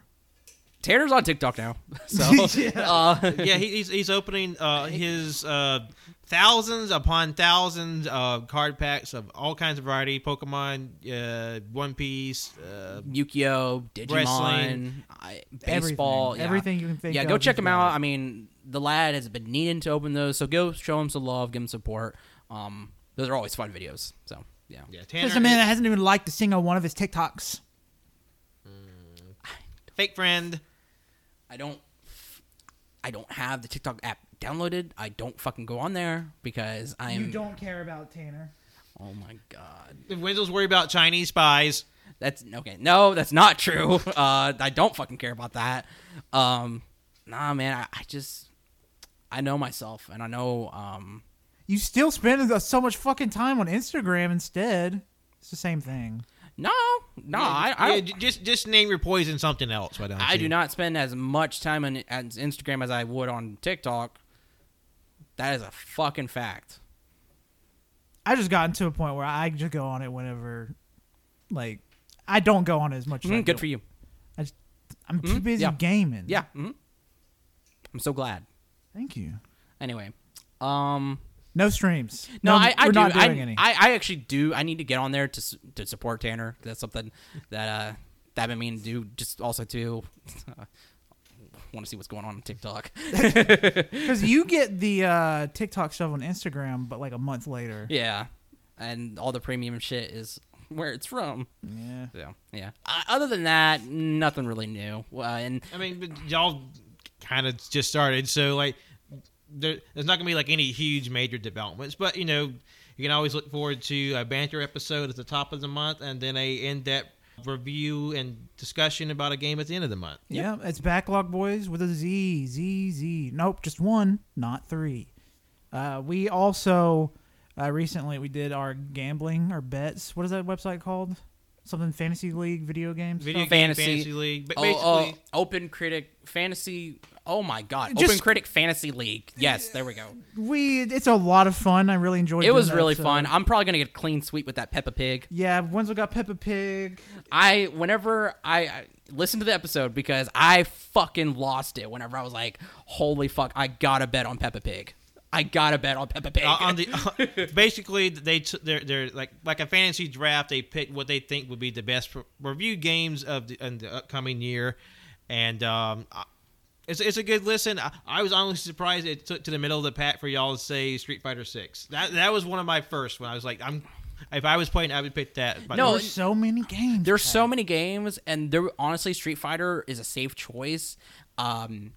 Tanner's on TikTok now, so uh, yeah, he, he's he's opening uh, his uh, thousands upon thousands of card packs of all kinds of variety: Pokemon, uh, One Piece. Uh, Yu-Gi-Oh, Digimon, Wrestling. I, baseball, Everything. yeah. Everything you can think of. Yeah, go check him out. I mean, the lad has been needing to open those, so go show him some love, give him support. Um, those are always fun videos. So yeah, yeah, Tanner, Just a man that hasn't even liked a single one of his TikToks. fake friend. I don't I don't have the TikTok app downloaded. I don't fucking go on there because I am You don't care about Tanner. Oh my god. If Winslow's worried about Chinese spies. That's okay. No, that's not true. Uh I don't fucking care about that. Um nah man, I, I just I know myself and I know um You still spend so much fucking time on Instagram instead. It's the same thing. no, no, I I, yeah, just just name your poison something else. Why don't I you? do not spend as much time on on Instagram as I would on TikTok. That is a fucking fact. I just gotten to a point where I just go on it whenever, like, I don't go on it as much. As I Mm, good do. for you. I'm too Mhm, busy yeah. gaming. Yeah. mhm. I'm so glad. Thank you. Anyway, um No streams. No, I, I we're do. not I, any. I, I actually do. I need to get on there to to support Tanner. That's something that uh that I've been meaning to do. Just also to want to see what's going on on TikTok. Because you get the uh, TikTok stuff on Instagram, but like a month later. yeah, and all the premium shit is where it's from. Yeah. So yeah. Uh, other than that, nothing really new. Uh, and I mean, but y'all kind of just started, so like, there, there's not gonna be like any huge major developments, but you know, you can always look forward to a banter episode at the top of the month, and then a in-depth review and discussion about a game at the end of the month. Yeah, it's Backlog Boys with a Z, Z, Z. Nope, just one, not three. Uh, we also uh, recently we did our gambling, our bets. What is that website called? Something fantasy league video games. Video game Fantasy. fantasy league, but Oh, oh, Open Critic Fantasy. Oh my God! Just- Open Critic Fantasy League. Yes, there we go. We it's a lot of fun. I really enjoyed. It doing was that, really so- fun. I'm probably gonna get a clean sweep with that Peppa Pig. Yeah, Wenzel got Peppa Pig. I whenever I, I listened to the episode because I fucking lost it. Whenever I was like, "Holy fuck! I gotta bet on Peppa Pig. I gotta bet on Peppa Pig." Uh, on the basically they t- they're they're like like a fantasy draft. They pick what they think would be the best re- review games of the, in the upcoming year, and um, I- it's it's a good listen. I, I was honestly surprised it took to the middle of the pack for y'all to say Street Fighter Six. That that was one of my first when I was like, I'm if I was playing, I would pick that. But No, There's so many games. There's Pat. so many games, and there honestly, Street Fighter is a safe choice. Um,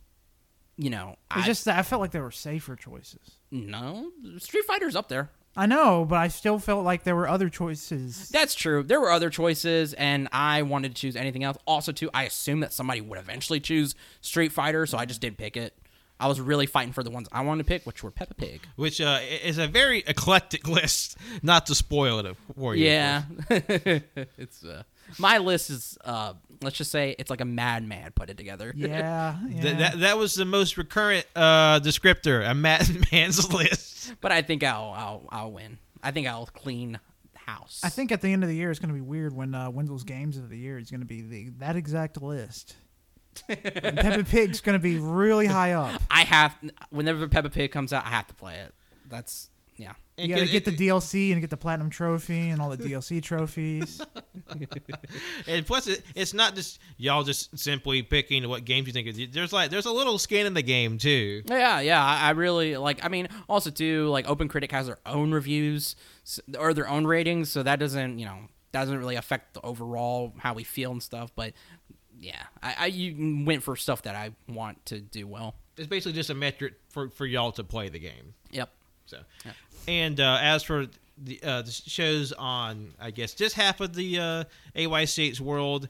you know, It's I just that I felt like there were safer choices. no Street Fighter's up there. I know, but I still felt like there were other choices. That's true. There were other choices, and I wanted to choose anything else. Also, too, I assumed that somebody would eventually choose Street Fighter, so I just didn't pick it. I was really fighting for the ones I wanted to pick, which were Peppa Pig. which uh, is a very eclectic list. Not to spoil it for you. Yeah, it's uh, my list is uh, let's just say it's like a madman put it together. Yeah, yeah. Th- that that was the most recurrent uh, descriptor. A madman's list. but I think I'll I'll I'll win. I think I'll clean house. I think at the end of the year, it's going to be weird when uh, Wenzel's games of the year is going to be the that exact list. and Peppa Pig's going to be really high up. I have whenever Peppa Pig comes out, I have to play it. That's yeah. You got to get the DLC and get the platinum trophy and all the DLC trophies. And plus, it, it's not just y'all just simply picking what games you think. Is, there's like there's a little skin in the game too. Yeah, yeah. I, I really like. I mean, also too, like Open Critic has their own reviews or their own ratings, so that doesn't, you know, doesn't really affect the overall how we feel and stuff. But yeah, I, I you went for stuff that I want to do well. It's basically just a metric for for y'all to play the game. Yep. So, and uh, as for the, uh, the shows on, I guess just half of the uh, AYCH world,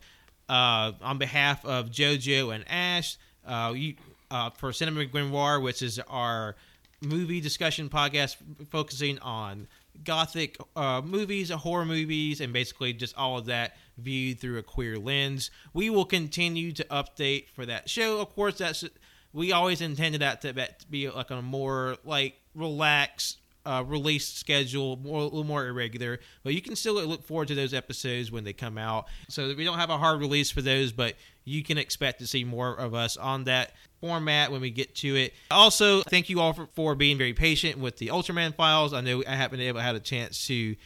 uh, on behalf of JoJo and Ash, uh, you, uh, for Cinema Grimoire, which is our movie discussion podcast focusing on gothic uh, movies, horror movies, and basically just all of that viewed through a queer lens. We will continue to update for that show. Of course, that's we always intended that to, that to be like a more like relaxed uh, release schedule, more, a little more irregular. But you can still look forward to those episodes when they come out. So we don't have a hard release for those, but you can expect to see more of us on that format when we get to it. Also, thank you all for, for being very patient with the Ultraman files. I know I haven't able had a chance to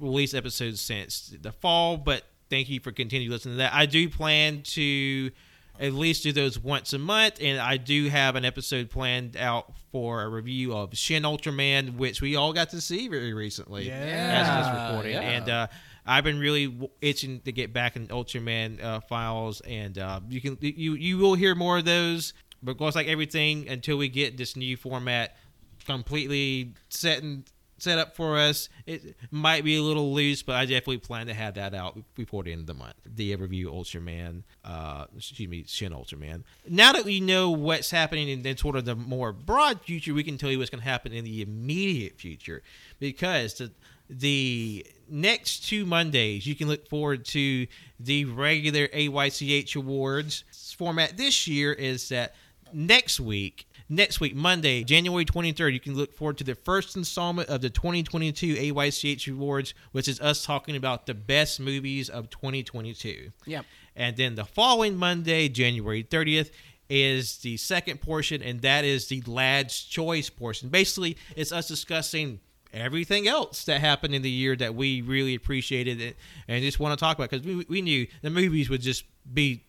release episodes since the fall, but thank you for continuing listening to that. I do plan to at least do those once a month, and I do have an episode planned out for a review of Shin Ultraman, which we all got to see very recently yeah. as this recording, yeah. and uh, I've been really itching to get back in Ultraman uh, files, and uh, you can you you will hear more of those. But of course, like everything, until we get this new format completely set and set up for us, it might be a little loose, but I definitely plan to have that out before the end of the month. The review Ultraman, uh, excuse me, Shin Ultraman. Now that we know what's happening in then sort of the more broad future, we can tell you what's going to happen in the immediate future because the the next two Mondays, you can look forward to the regular AYCH awards format. This year is that next week, next week, Monday, January 23rd, you can look forward to the first installment of the 2022 AYCH awards, which is us talking about the best movies of 2022. Yep. And then the following Monday, January 30th, is the second portion, and that is the lad's choice portion. Basically, it's us discussing everything else that happened in the year that we really appreciated it and just want to talk about because we, we knew the movies would just be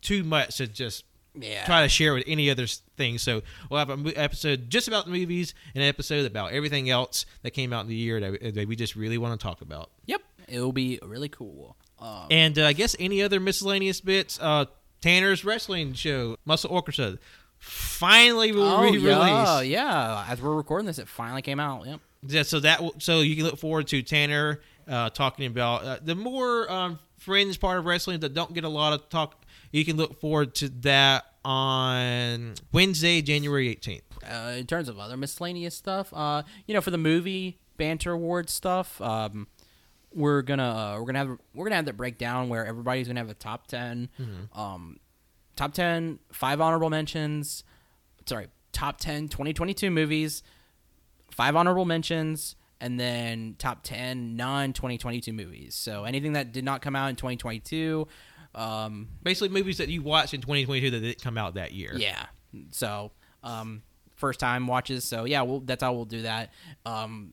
too much to just Yeah. try to share with any other thing. So we'll have an episode just about the movies and an episode about everything else that came out in the year that, we- that we just really want to talk about. Yep. It'll be really cool. Um, And uh, I guess any other miscellaneous bits. Uh, Tanner's wrestling show, Muscle Orchestra, finally will oh re-release. yeah, yeah. As we're recording this, it finally came out. Yep. Yeah, so that so you can look forward to Tanner uh, talking about uh, the more um, fringe part of wrestling that don't get a lot of talk, you can look forward to that on Wednesday, January 18th. uh, in terms of other miscellaneous stuff, uh, you know, for the movie banter award stuff, um, we're gonna uh, we're gonna have we're gonna have that breakdown where everybody's gonna have a top 10 um, top 10, five honorable mentions. Sorry, top 10 2022 movies, five honorable mentions, and then top 10 non 2022 movies. So anything that did not come out in 2022. Um, Basically, movies that you watched in 2022 that didn't come out that year. yeah. So, um, first time watches. So yeah, we'll, that's how we'll do that. Um,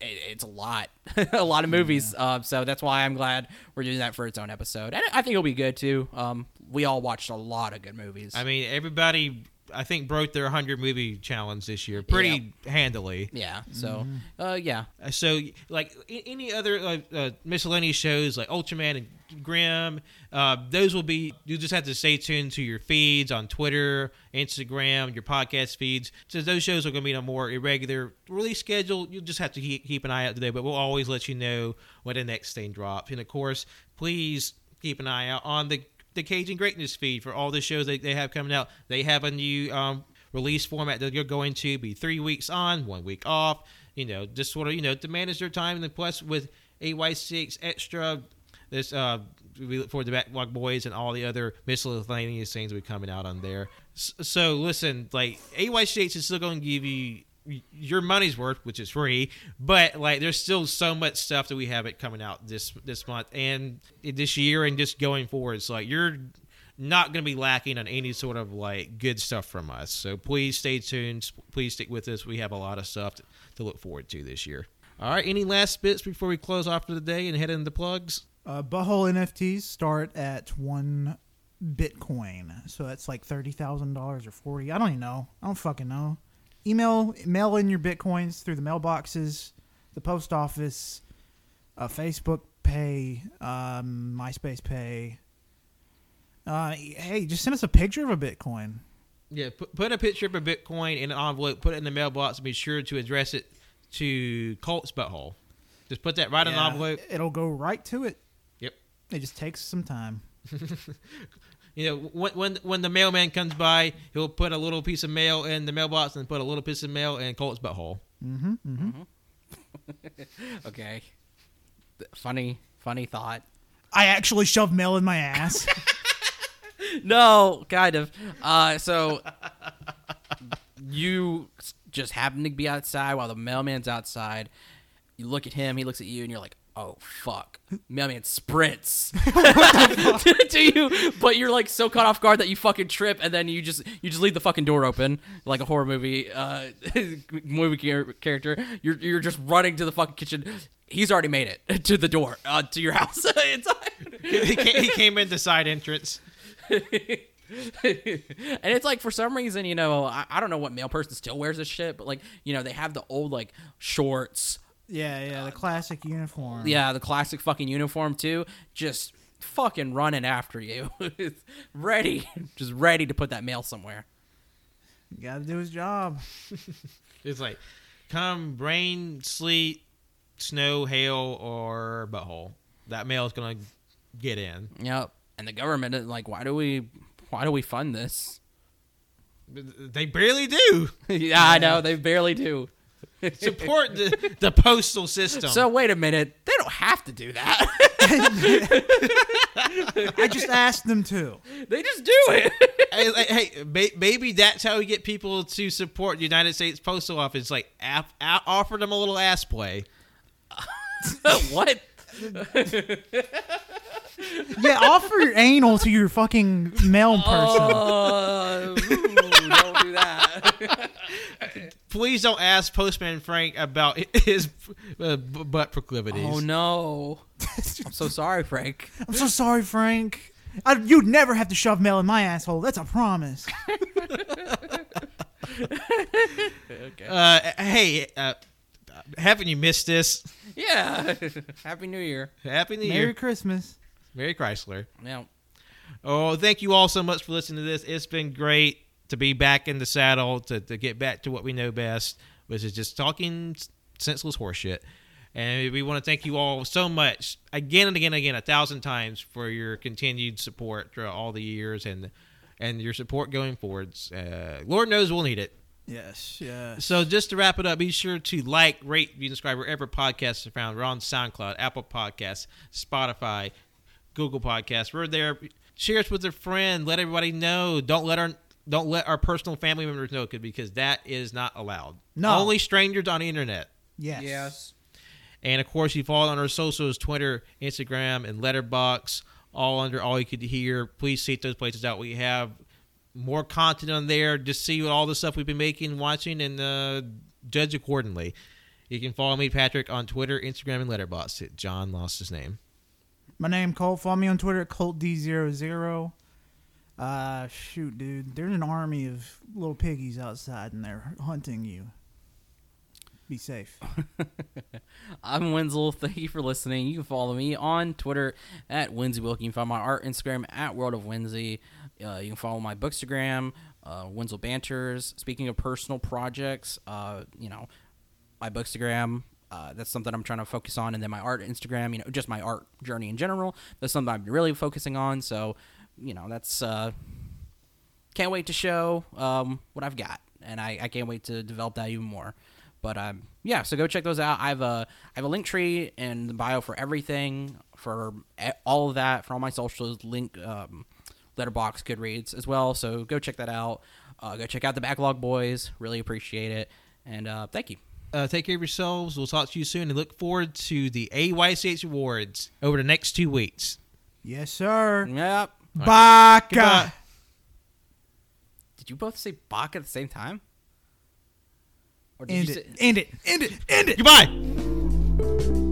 it, it's a lot, a lot of movies. Uh, so that's why I'm glad we're doing that for its own episode, and I think it'll be good too. Um, we all watched a lot of good movies. I mean, everybody, I think, broke their 100 movie challenge this year pretty handily. yeah. So, uh, yeah. Uh, So, like any other uh, uh, miscellaneous shows like Ultraman and Grimm, uh, those will be. You just have to stay tuned to your feeds on Twitter, Instagram, your podcast feeds. So those shows are going to be on a more irregular release schedule. You'll just have to keep, keep an eye out today, but we'll always let you know when the next thing drops. And of course, please keep an eye out on the the Caging Greatness feed for all the shows that they have coming out. They have a new um, release format that you're going to be three weeks on, one week off. You know, just sort of you know to manage their time, and then plus with AYCH extra, this uh, we look forward to Backlog Boys and all the other miscellaneous things we coming out on there. S- So listen, like AYCH is still going to give you your money's worth, which is free, but like there's still so much stuff that we have it coming out this this month and this year and just going forward. So like you're not going to be lacking on any sort of like good stuff from us. So please stay tuned. Please stick with us. We have a lot of stuff to, to look forward to this year. All right. Any last bits before we close off for the day and head into plugs? Uh, butthole NFTs start at one Bitcoin, so that's like thirty thousand dollars or forty. I don't even know. I don't fucking know. Email, mail in your bitcoins through the mailboxes, the post office, uh, Facebook Pay, um, MySpace Pay. Uh, hey, just send us a picture of a Bitcoin. Yeah, put, put a picture of a Bitcoin in an envelope, put it in the mailbox, and be sure to address it to Colt's Butthole. Just put that right in Yeah, an envelope. It'll go right to it. Yep. It just takes some time. You know, when, when when the mailman comes by, he'll put a little piece of mail in the mailbox and put a little piece of mail in Colt's butthole. Mm-hmm, mm-hmm. Mm-hmm. Okay. Funny, funny thought. I actually shoved mail in my ass. No, kind of. Uh, so you just happen to be outside while the mailman's outside. You look at him, he looks at you, and you're like, "Oh fuck!" Mailman sprints to you, but you're like so caught off guard that you fucking trip, and then you just you just leave the fucking door open like a horror movie uh, movie char- character. You're you're just running to the fucking kitchen. He's already made it to the door uh, to your house. He, came, he came in the side entrance. and it's like for some reason, you know, I, I don't know what male person still wears this shit, but like, you know, they have the old like shorts, yeah, yeah, the classic uniform. yeah, the classic fucking uniform too, just fucking running after you, ready, just ready to put that mail somewhere. Got to do his job. It's like, come rain, sleet, snow, hail, or butthole. That mail is gonna get in. Yep. And the government is like, why do we, why do we fund this? They barely do yeah, I know they barely do. Support the, the postal system. So wait a minute, they don't have to do that. I just asked them to. they just do it. hey, like, hey, ba- maybe that's how we get people to support the United States Postal Office. Like, ap- a- offer them a little ass play. what? Yeah, offer your anal to your fucking mail person. Uh, ooh, don't do that. Please don't ask Postman Frank about his uh, butt proclivities. Oh no! I'm so sorry, Frank. I'm so sorry, Frank. I, you'd never have to shove mail in my asshole. That's a promise. Uh, hey, uh, haven't you missed this? Yeah. Happy New Year. Happy New Merry Year, Merry Christmas. Merry Chrysler. Yeah. Oh, thank you all so much for listening to this. It's been great to be back in the saddle, to, to get back to what we know best, which is just talking senseless horseshit. And we want to thank you all so much again and again and again, a thousand times for your continued support throughout all the years and and your support going forwards. Uh, Lord knows we'll need it. Yes, yes. So just to wrap it up, be sure to like, rate, view, subscribe wherever podcasts are found. We're on SoundCloud, Apple Podcasts, Spotify, Google Podcasts. We're there. Share us with a friend. Let everybody know. Don't let our don't let our personal family members know because that is not allowed. No. Only strangers on the internet. Yes. Yes. And of course, you follow on our socials: Twitter, Instagram, and Letterboxd. All under all you could hear. Please seek those places out. We have more content on there. Just see all the stuff we've been making, watching, and uh, judge accordingly. You can follow me, Patrick, on Twitter, Instagram, and Letterboxd. John lost his name. My name Colt. Follow me on Twitter at ColtD00. Uh, shoot, dude. There's an army of little piggies outside and they're hunting you. Be safe. I'm Wenzel. Thank you for listening. You can follow me on Twitter at Winsy Wilk. You can find my art Instagram at World of Winsy. Uh, you can follow my Bookstagram, uh, Wenzel Banters. Speaking of personal projects, uh, you know, my Bookstagram. Uh, that's something I'm trying to focus on, and then my art Instagram. You know, just my art journey in general. That's something I'm really focusing on. So, you know, that's uh, can't wait to show um, what I've got, and I, I can't wait to develop that even more. But um, yeah, so go check those out. I have a I have a link tree in the bio for everything for all of that for all my socials. Link um, Letterboxd Goodreads as well. So go check that out. Uh, go check out the Backlog Boys. Really appreciate it, and uh, thank you. Uh, take care of yourselves. We'll talk to you soon and look forward to the AYCH Awards over the next two weeks. Yes, sir. Yep. Baka. Did you both say Baka at the same time? Or did End you it. say? End it. End it. End it. Goodbye.